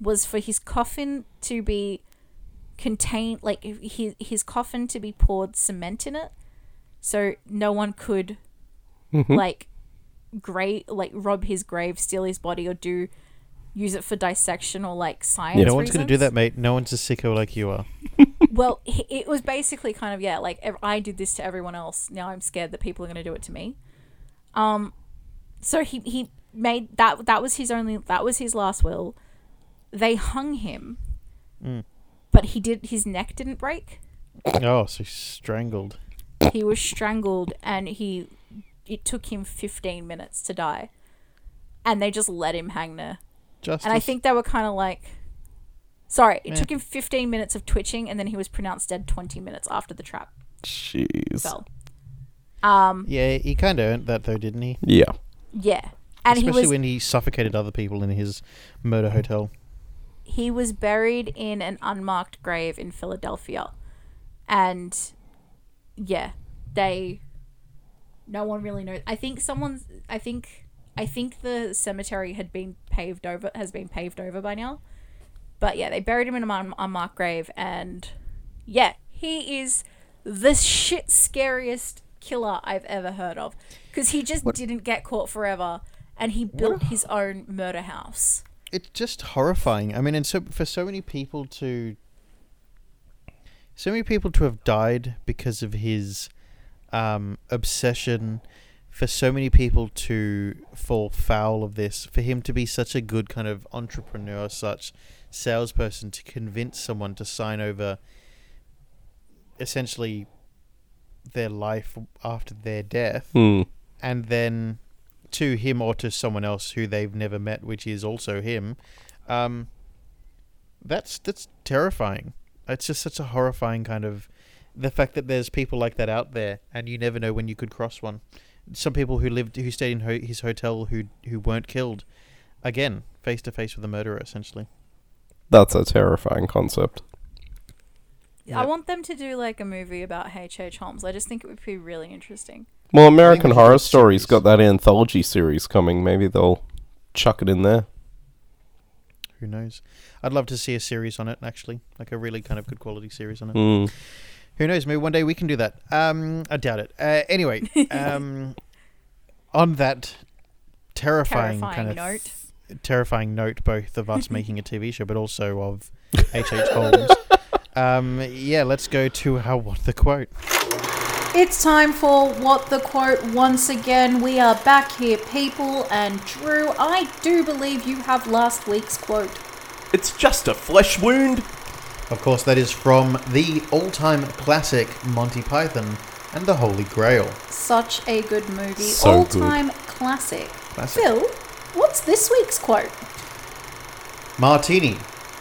was for his coffin to be contained like his his coffin to be poured cement in it so no one could like grave like rob his grave steal his body or do use it for dissection or like science no one's going to do that, mate. No one's a sicko like you are. well it was basically kind of yeah like i did this to everyone else now i'm scared that people are going to do it to me um so he he made that that was his only that was his last will they hung him mm. but he did his neck didn't break Oh, so he's strangled. he was strangled and he it took him 15 minutes to die and they just let him hang there Justice. and i think they were kind of like sorry it Yeah. took him 15 minutes of twitching and then he was pronounced dead 20 minutes after the trap Jeez. fell um Yeah, he kind of earned that though, didn't he? Yeah. Yeah. And Especially he was when he suffocated other people in his murder hotel. he was buried in an unmarked grave in Philadelphia. And yeah, they no one really knows. I think someone's I think I think the cemetery had been paved over has been paved over by now. But yeah, they buried him in an un- unmarked grave and yeah, he is the shit scariest killer I've ever heard of because he just didn't get caught forever and he built his own murder house. It's just horrifying. I mean, and so for so many people to, so many people to have died because of his um, obsession. For so many people to fall foul of this, for him to be such a good kind of entrepreneur, such salesperson to convince someone to sign over essentially their life after their death Hmm. and then to him or to someone else who they've never met, which is also him. Um, that's that's terrifying. It's just such a horrifying kind of the fact that there's people like that out there, and you never know when you could cross one. Some people who lived who stayed in ho- his hotel who who weren't killed, again face to face with a murderer essentially. That's a terrifying concept. I want them to do like a movie about H. H. Holmes. I just think it would be really interesting. Well, American Horror do Stories got that anthology series coming. Maybe they'll chuck it in there. Who knows? I'd love to see a series on it actually, like a really kind of good quality series on it. Hmm. Who knows? Maybe one day we can do that. Um, I doubt it. Uh, anyway, um, on that terrifying, Terrifying kind of note. terrifying note, both of us making a TV show, but also of H. H. Holmes. Um, yeah, let's go to how what the quote. It's time for What the Quote once again. We are back here, people, and Drew, I do believe you have last week's quote. It's just a flesh wound. Of course, that is from the all-time classic Monty Python and the Holy Grail. Such a good movie. So all time classic. Classic. Phil, what's this week's quote? Martini,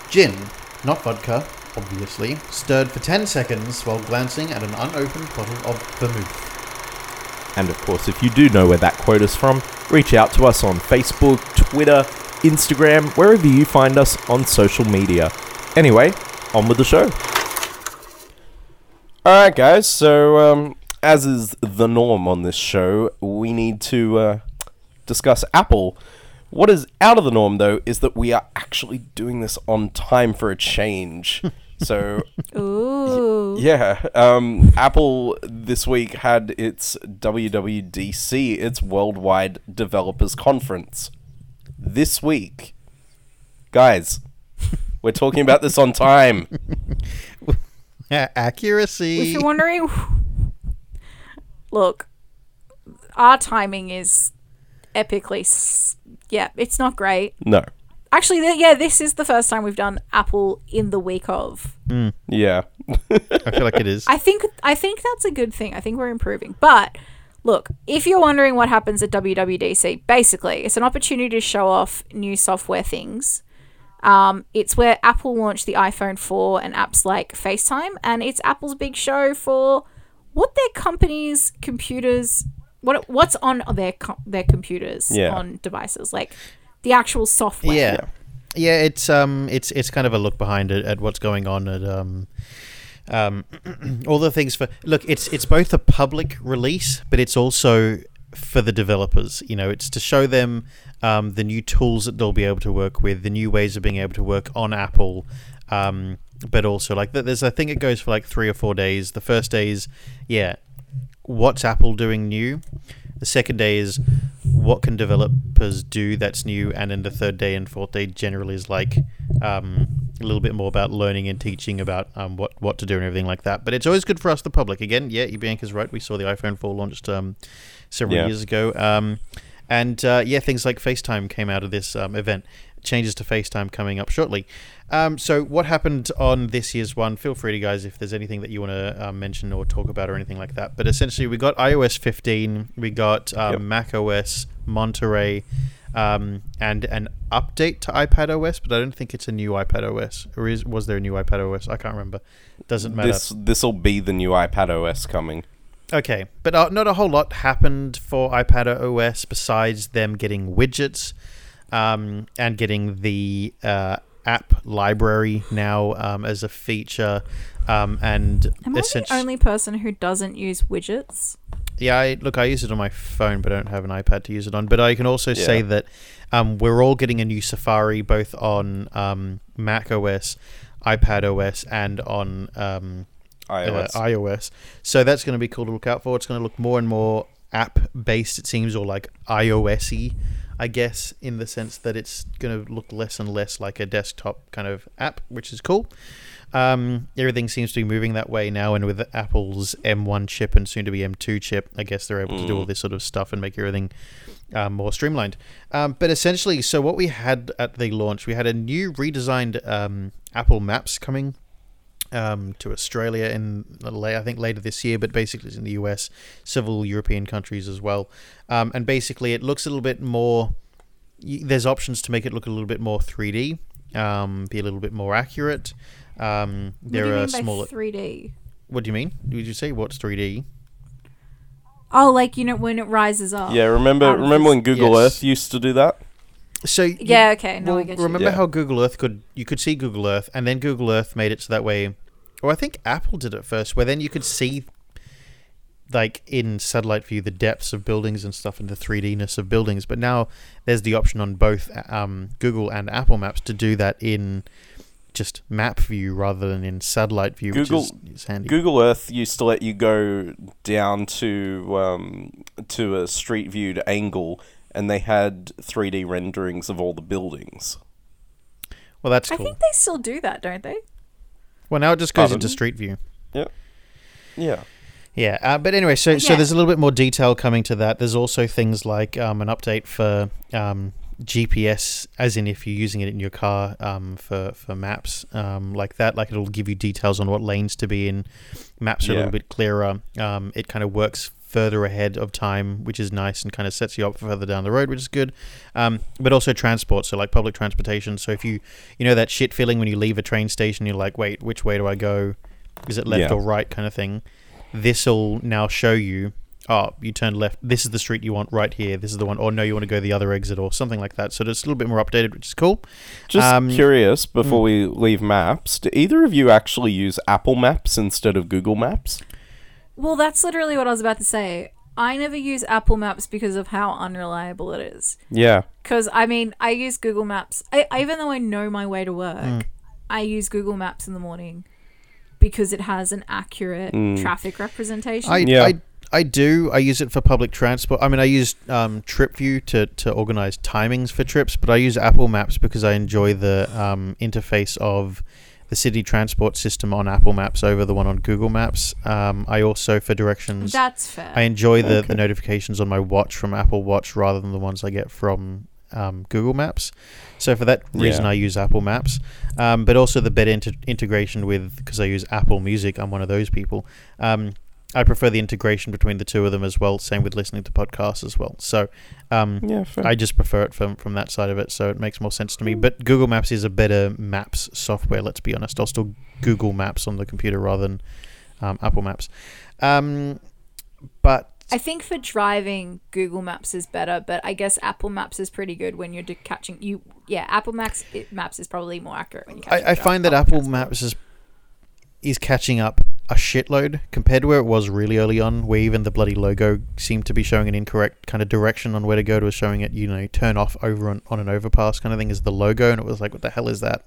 gin, not vodka, obviously, stirred for 10 seconds while glancing at an unopened bottle of vermouth. And of course, if you do know where that quote is from, reach out to us on Facebook, Twitter, Instagram, wherever you find us on social media. Anyway, on with the show. All right, guys. So, um, as is the norm on this show, we need to uh, discuss Apple. What is out of the norm, though, is that we are actually doing this on time for a change. so, Ooh. yeah, um, Apple this week had its WWDC, its Worldwide Developers Conference. This week, guys, we're talking about this on time. Accuracy. If you're wondering, look, our timing is epically. S- yeah, it's not great. No. Actually, th- yeah, this is the first time we've done Apple in the week of. Hmm. Yeah. I feel like it is. I think I think that's a good thing. I think we're improving. But look, if you're wondering what happens at WWDC, basically it's an opportunity to show off new software things Um, it's where Apple launched the iPhone 4 and apps like FaceTime, and it's Apple's big show for what their company's computers, what what's on their co- their computers Yeah. on devices, like the actual software. Yeah. yeah, It's um, it's it's kind of a look behind it at what's going on at um, um, all the things for look. It's it's both a public release, but it's also for the developers. You know, it's to show them um, the new tools that they'll be able to work with, the new ways of being able to work on Apple. Um, but also like th- there's I think it goes for like three or four days. The first day is yeah, what's Apple doing new? The second day is what can developers do that's new, and then the third day and fourth day generally is like um, a little bit more about learning and teaching about um, what what to do and everything like that. But it's always good for us, the public. Again, yeah, Bianca's right. We saw the iPhone 4 launched um, several Yeah. years ago, um, and uh, yeah, things like FaceTime came out of this um, event. Changes to FaceTime coming up shortly. Um, so, what happened on this year's one? Feel free to guys if there's anything that you want to uh, mention or talk about or anything like that. But essentially, we got iOS 15, we got um, Yep. Mac OS, Monterey, um, and an update to iPad OS. But I don't think it's a new iPad OS. Or is was there a new iPad OS? I can't remember. Doesn't matter. This this will be the new iPad OS coming. Okay, but uh, not a whole lot happened for iPad OS besides them getting widgets um, and getting the uh, app library now um, as a feature. Um, and Am I the only person who doesn't use widgets? Yeah, I, look, I use it on my phone, but I don't have an iPad to use it on. But I can also say that um, we're all getting a new Safari, both on um, Mac OS, iPad OS, and on um, iOS. uh, iOS. So that's going to be cool to look out for. It's going to look more and more app based, it seems, or like iOS y, I guess, in the sense that it's going to look less and less like a desktop kind of app, which is cool. Um, everything seems to be moving that way now, and with Apple's M1 chip and soon to be M2 chip, I guess they're able to do all this sort of stuff and make everything um, more streamlined. Um, but essentially, so what we had at the launch, we had a new redesigned um, Apple Maps coming um, to Australia in I think later this year, but basically it's in the US, several European countries as well. Um, and basically, it looks a little bit more. There's options to make it look a little bit more 3D, um, be a little bit more accurate. Um, there what do you are mean by smaller. 3D? what do you mean? Did you say what's 3D? Oh, like you know when it rises up. yeah, remember out of remember when Google Yes. Earth used to do that? So you- Yeah. Okay. No, I get you. remember Yeah. how Google Earth could you could see Google Earth, and then Google Earth made it so that way. Or I think Apple did it first, where then you could see, like in satellite view, the depths of buildings and stuff, and the 3Dness of buildings. But now there's the option on both um, Google and Apple Maps to do that in just map view rather than in satellite view, Google- which is, is handy. Google Earth used to let you go down to um, to a street viewed angle, and they had 3D renderings of all the buildings. well, that's I think they still do that, don't they? Well, now it just goes Pardon? into street view. Yeah. Yeah, uh, but anyway, so so there's a little bit more detail coming to that. There's also things like um, an update for um, GPS, as in if you're using it in your car um, for for maps um, like that. Like it'll give you details on what lanes to be in. Maps are a little bit clearer. Um, it kind of works further ahead of time, which is nice and kind of sets you up further down the road, which is good. Um, but also transport, so like public transportation. So if you you know that shit feeling when you leave a train station, you're like, wait, which way do I go? Is it left Yeah. or right, kind of thing this will now show you oh you turned left this is the street you want right here this is the one or no you want to go the other exit or something like that so it's a little bit more updated which is cool Just Um, curious, before we leave maps, do either of you actually use Apple Maps instead of Google Maps? Well, that's literally what I was about to say. I never use Apple Maps because of how unreliable it is. Yeah. Because I mean, I use Google Maps. I, even though I know my way to work, Mm. I use Google Maps in the morning because it has an accurate traffic representation. I, Yeah. I I do I use it for public transport I mean I use um, TripView to, to organize timings for trips but I use Apple Maps because I enjoy the um, interface of the city transport system on Apple Maps over the one on Google Maps um, I also for directions that's fair. I enjoy the, Okay. the notifications on my watch from Apple Watch rather than the ones I get from um, Google Maps. So for that reason, Yeah. I use Apple Maps. Um, but also the better inter- integration with because I use Apple Music. I'm one of those people. Um, I prefer the integration between the two of them as well. Same with listening to podcasts as well. So um, Yeah, fair. I just prefer it from from that side of it. So it makes more sense to me. But Google Maps is a better maps software. Let's be honest. I'll still Google Maps on the computer rather than um, Apple Maps. Um, but I think for driving, Google Maps is better, but I guess Apple Maps is pretty good when you're de- catching you. Yeah, Apple Maps it, Maps is probably more accurate when you catch. I, I find that Apple Maps is is catching up a shitload compared to where it was really early on, where even the bloody logo seemed to be showing an incorrect kind of direction on where to go to, showing it, you know, turn off over on, on an overpass kind of thing is the logo, and it was like, what the hell is that?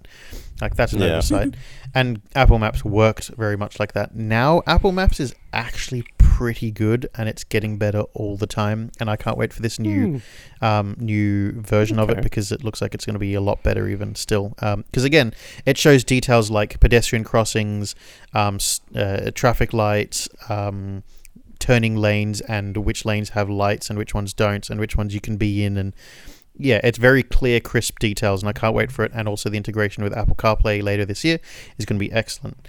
Like that's an Yeah. oversight. and Apple Maps worked very much like that. Now Apple Maps is actually pretty good, and it's getting better all the time. And I can't wait for this new um, new version of it because it looks like it's going to be a lot better even still. Because again, it shows details like pedestrian crossings, um, s- uh, traffic lights, um, turning lanes, and which lanes have lights and which ones don't, and which ones you can be in, and yeah, it's very clear, crisp details, and I can't wait for it. And also the integration with Apple CarPlay later this year is going to be excellent.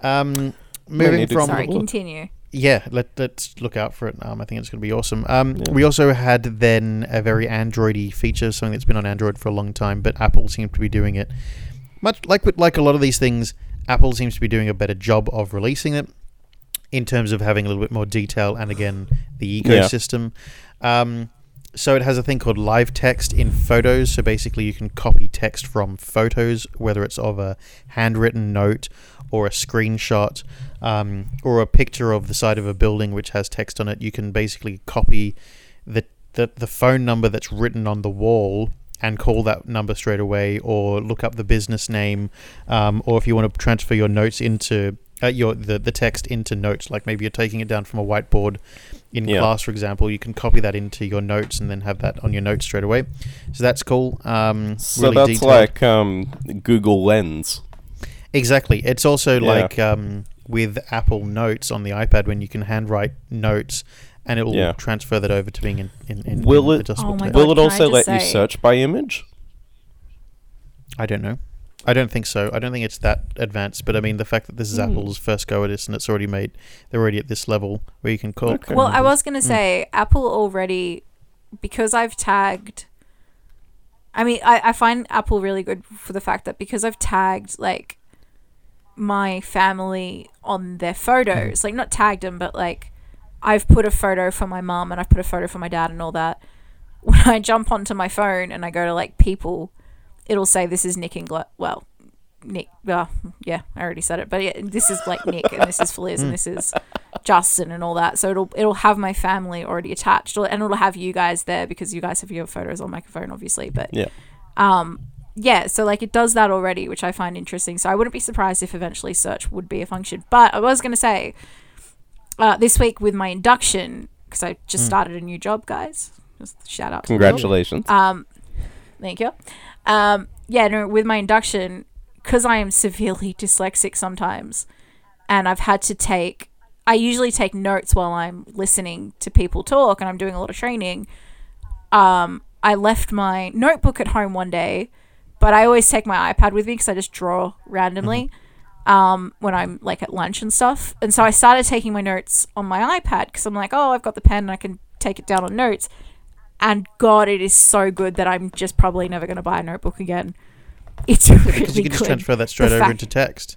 Um, moving from Sorry, continue. yeah, let let's look out for it. Um, I think it's going to be awesome. Um, Yeah. we also had then a very Androidy feature, something that's been on Android for a long time, but Apple seemed to be doing it much like with like a lot of these things. Apple seems to be doing a better job of releasing it in terms of having a little bit more detail and again the Yeah. ecosystem. Um, so it has a thing called live text in photos. So basically, you can copy text from photos, whether it's of a handwritten note or a screenshot um, or a picture of the side of a building which has text on it. You can basically copy the the, the phone number that's written on the wall and call that number straight away, or look up the business name, um, or if you want to transfer your notes into uh, your the, the text into notes, like maybe you're taking it down from a whiteboard in Yeah. class, for example, you can copy that into your notes and then have that on your notes straight away. So that's cool. Um, So really that's detailed. like um, Google Lens. Exactly. It's also Yeah. like um, with Apple Notes on the iPad when you can handwrite notes and it will Yeah. transfer that over to being in, in, in Will in it- adjustable Oh my text. God, Will it can I also let just you say- search by image? I don't know. I don't think so. I don't think it's that advanced. But I mean, the fact that this is Hmm. Apple's first go at this and it's already made, they're already at this level where you can call. Okay. Well, I was gonna Mm. say Apple already because I've tagged. I mean, I, I find Apple really good for the fact that because I've tagged like my family on their photos, like not tagged them, but like I've put a photo for my mum and I've put a photo for my dad and all that. When I jump onto my phone and I go to like people, it'll say this is Nick and Glo- well, Nick. Uh, yeah, I already said it, but yeah, this is like Nick and this is Fliz and this is Justin and all that. So it'll it'll have my family already attached, and it'll have you guys there because you guys have your photos on my phone, obviously. But Yeah. um, yeah, so like it does that already, which I find interesting. So I wouldn't be surprised if eventually search would be a function. But I was gonna say, uh, this week with my induction because I just started a new job, guys. Just shout out. to. Congratulations. Um, thank you. Um, yeah, no, with my induction, because I am severely dyslexic sometimes, and I've had to take. I usually take notes while I'm listening to people talk, and I'm doing a lot of training. Um, I left my notebook at home one day, but I always take my iPad with me because I just draw randomly. Um, when I'm like at lunch and stuff, and so I started taking my notes on my iPad because I'm like, oh, I've got the pen, and I can take it down on notes and God, it is so good that I'm just probably never going to buy a notebook again. It's really because you can just transfer that straight over fact- into text.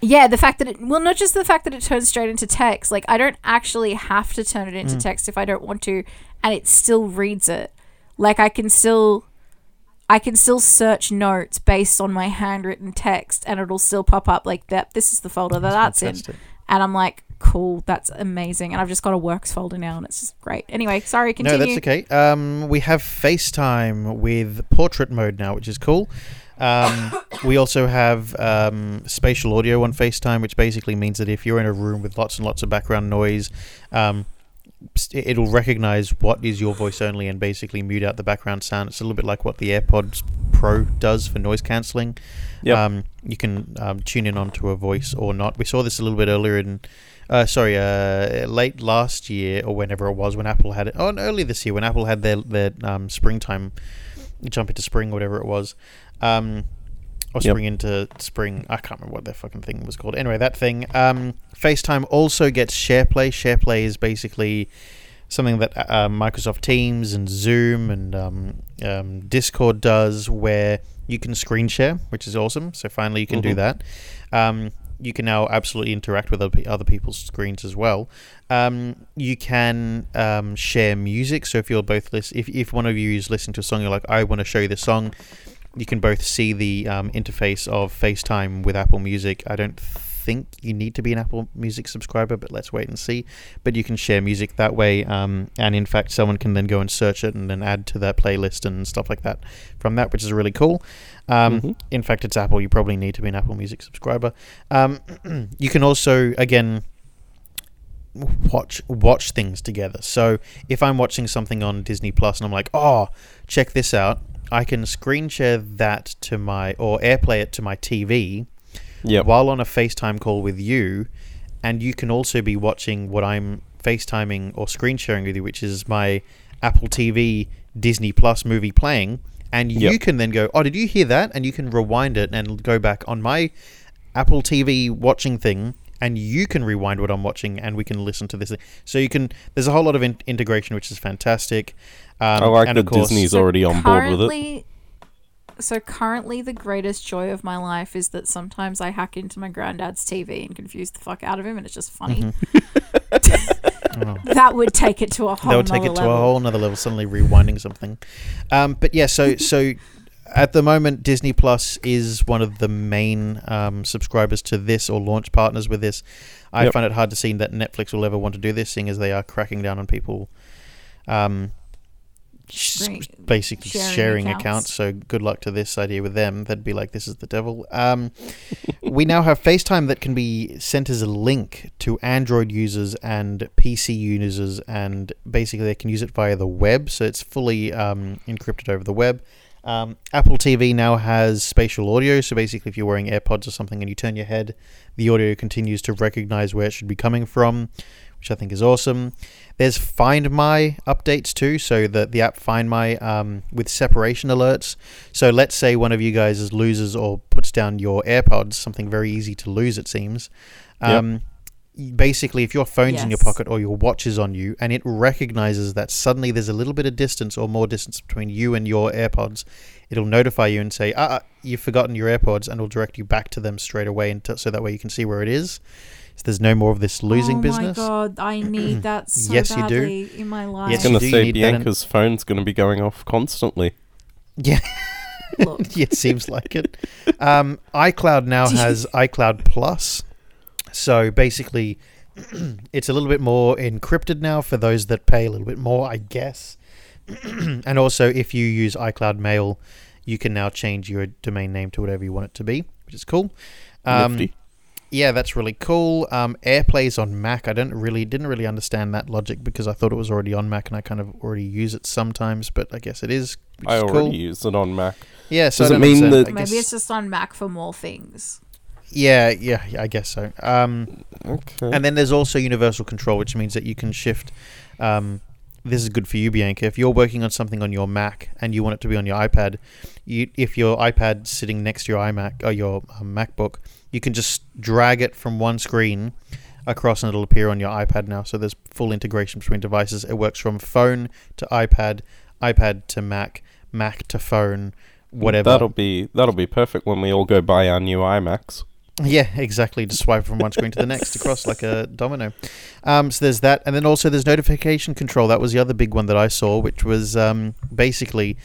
Yeah, the fact that it well, not just the fact that it turns straight into text. Like I don't actually have to turn it into Mm. text if I don't want to, and it still reads it. Like I can still, I can still search notes based on my handwritten text, and it'll still pop up like that. This is the folder that that's, in, and I'm like, cool, that's amazing. And I've just got a works folder now, and it's just great. Anyway, sorry, continue. No, that's okay. Um, we have FaceTime with portrait mode now, which is cool. Um, we also have um, spatial audio on FaceTime, which basically means that if you're in a room with lots and lots of background noise, um, it'll recognize what is your voice only and basically mute out the background sound. It's a little bit like what the AirPods Pro does for noise cancelling. Yep. Um, you can um, tune in onto a voice or not. We saw this a little bit earlier in, uh, sorry, uh, late last year or whenever it was when Apple had it. Oh, no, early this year when Apple had their their um, springtime jump into spring, whatever it was. Um, or Yep. spring into spring. I can't remember what their fucking thing was called. Anyway, that thing. Um, FaceTime also gets SharePlay. SharePlay is basically something that uh, Microsoft Teams and Zoom and um, um, Discord does, where you can screen share, which is awesome. So finally, you can do Mhm. that. Um, you can now absolutely interact with other, people's screens as well. Um, you can um, share music. So if you're both lis- if if one of you is listening to a song, you're like, I want to show you this song. You can both see the um, interface of FaceTime with Apple Music. I don't think you need to be an Apple Music subscriber, but let's wait and see. But you can share music that way, um, and in fact, someone can then go and search it and then add to their playlist and stuff like that from that, which is really cool. Um, Mhm. In fact, it's Apple. You probably need to be an Apple Music subscriber. Um, you can also, again, watch watch things together. So if I'm watching something on Disney Plus and I'm like, oh, check this out, I can screen share that to my or AirPlay it to my TV Yep. while on a FaceTime call with you, and you can also be watching what I'm FaceTiming or screen sharing with you, which is my Apple TV Disney Plus movie playing, and you can then go, "Oh, did you hear that?" and you can rewind it and go back on my Apple TV watching thing. And you can rewind what I'm watching, and we can listen to this. So you can. There's a whole lot of in- integration, which is fantastic. Um, I like and that of course, Disney's already on board with it. So currently, the greatest joy of my life is that sometimes I hack into my granddad's TV and confuse the fuck out of him, and it's just funny. that would take it to a whole. Mm-hmm. that would take nother it to level. a whole nother level. Suddenly rewinding something, um, but yeah. So so at the moment, Disney Plus is one of the main um, subscribers to this or launch partners with this. I Yep. find it hard to see that Netflix will ever want to do this, seeing as they are cracking down on people. Um, sh- basically sharing sharing, accounts. accounts. So good luck to this idea with them. They'd be like, "This is the devil." Um, we now have FaceTime that can be sent as a link to Android users and PC users, and basically they can use it via the web. So it's fully um, encrypted over the web. Um, Apple TV now has spatial audio, so basically, if you're wearing AirPods or something and you turn your head, the audio continues to recognize where it should be coming from, which I think is awesome. There's Find My updates too, so that the app Find My um, with separation alerts. So let's say one of you guys is loses or puts down your AirPods, something very easy to lose, it seems. Um, y- Basically, if your phone's in your pocket or your watch is on you, and it recognizes that suddenly there's a little bit of distance or more distance between you and your AirPods, it'll notify you and say, "Ah, ah, you've forgotten your AirPods," and it'll direct you back to them straight away, and t- so that way you can see where it is. So there's no more of this losing oh business. my god, I need that so Yes, you do. badly in my life. I Yes, was you going to say need in- Bianca's phone's going to be going off constantly. Yeah. Look, yeah, it seems like it. Um, iCloud now has iCloud Plus. So basically, it's a little bit more encrypted now for those that pay a little bit more, I guess. and also, if you use iCloud Mail, you can now change your domain name to whatever you want it to be, which is cool. Um, yeah, that's really cool. Um, AirPlay's on Mac. I don't really didn't really understand that logic because I thought it was already on Mac and I kind of already use it sometimes, but I guess it is. Which I is already cool. use it on Mac. Yeah, so Does it don't mean understand. that- maybe it's just on Mac for more things. Yeah, yeah, yeah, I guess so. Um, Okay. and then there's also universal control, which means that you can shift. Um, this is good for you, Bianca. If you're working on something on your Mac and you want it to be on your iPad, you, if your iPad's sitting next to your iMac or your um, MacBook, you can just drag it from one screen across and it'll appear on your iPad now. So there's full integration between devices. It works from phone to iPad, iPad to Mac, Mac to phone, whatever. That'll be that'll be perfect when we all go buy our new iMacs. Yeah, exactly. Just swipe from one screen to the next across like a domino. Um, so there's that, and then also there's notification control. That was the other big one that I saw, which was um, basically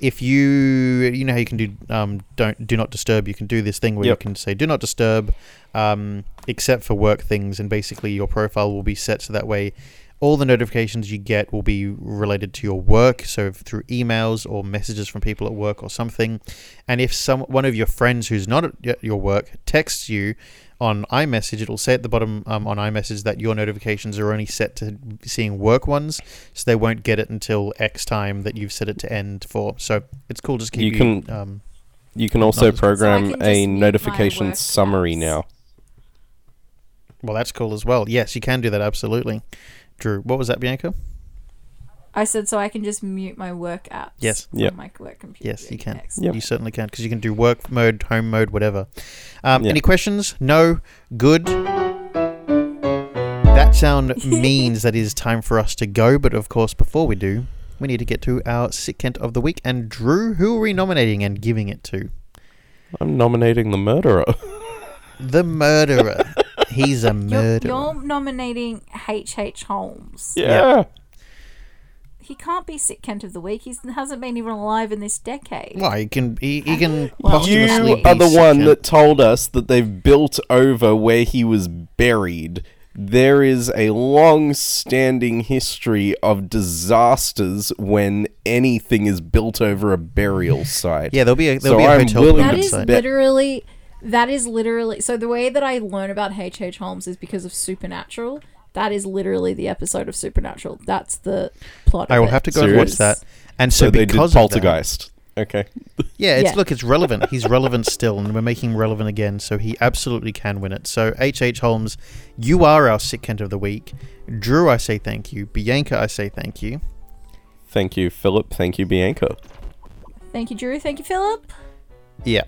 if you you know how you can do um, don't do not disturb. You can do this thing where Yep. you can say do not disturb, um, except for work things, and basically your profile will be set so that way all the notifications you get will be related to your work so through emails or messages from people at work or something and if some one of your friends who's not at your work texts you on iMessage, it'll say at the bottom um, on iMessage that your notifications are only set to seeing work ones, so they won't get it until X time that you've set it to end for. So it's cool. Just keep You you. can- um, You can also program So can a notification summary apps. now. well, that's cool as well. Yes, you can do that absolutely. Drew, what was that, Bianca? I said so I can just mute my work apps. Yes. from Yep. my work computer. Yes, you can. Excellent. Yep. You certainly can because you can do work mode, home mode, whatever. Um, Yeah. Any questions? No. Good. That sound means that it is time for us to go. But of course, before we do, we need to get to our sick Kent of the week. And Drew, who are we nominating and giving it to? I'm nominating the murderer. The murderer. He's a You're, murderer. you're nominating H. H. Holmes. yeah. He can't be sick Kent of the week. He hasn't been even alive in this decade. Why he can he, he can Well, posthumously You be are the sick one Kent. that told us that they've built over where he was buried. There is a long standing history of disasters when anything is built over a burial site. Yeah, there'll be a there'll So be a I'm hotel willing That to is bet- literally. That is literally. So the way that I learn about H. H. Holmes is because of Supernatural. That is literally the episode of Supernatural. That's the plot. I of will it. have to go and watch Serious? that. And so, So, they did because of that, Poltergeist. Okay. Yeah, it's Yeah. look, it's relevant. He's relevant still, and we're making him relevant again, so he absolutely can win it. So H. H. Holmes, you are our sick Kent of the week. Drew, I say thank you. Bianca, I say thank you. Thank you, Philip. Thank you, Bianca. Thank you, Drew. Thank you, Philip. Yeah.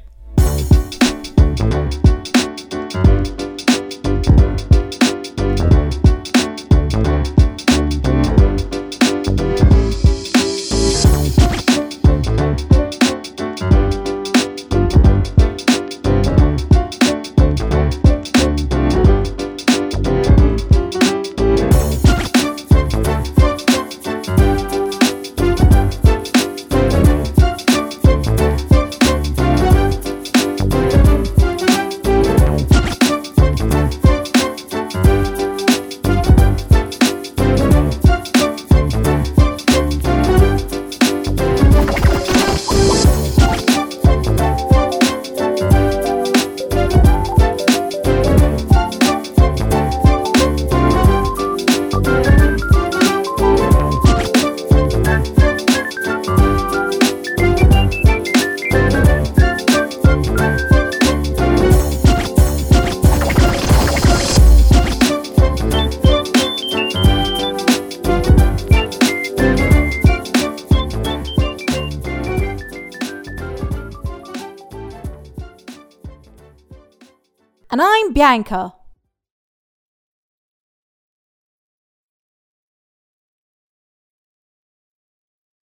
Bianca.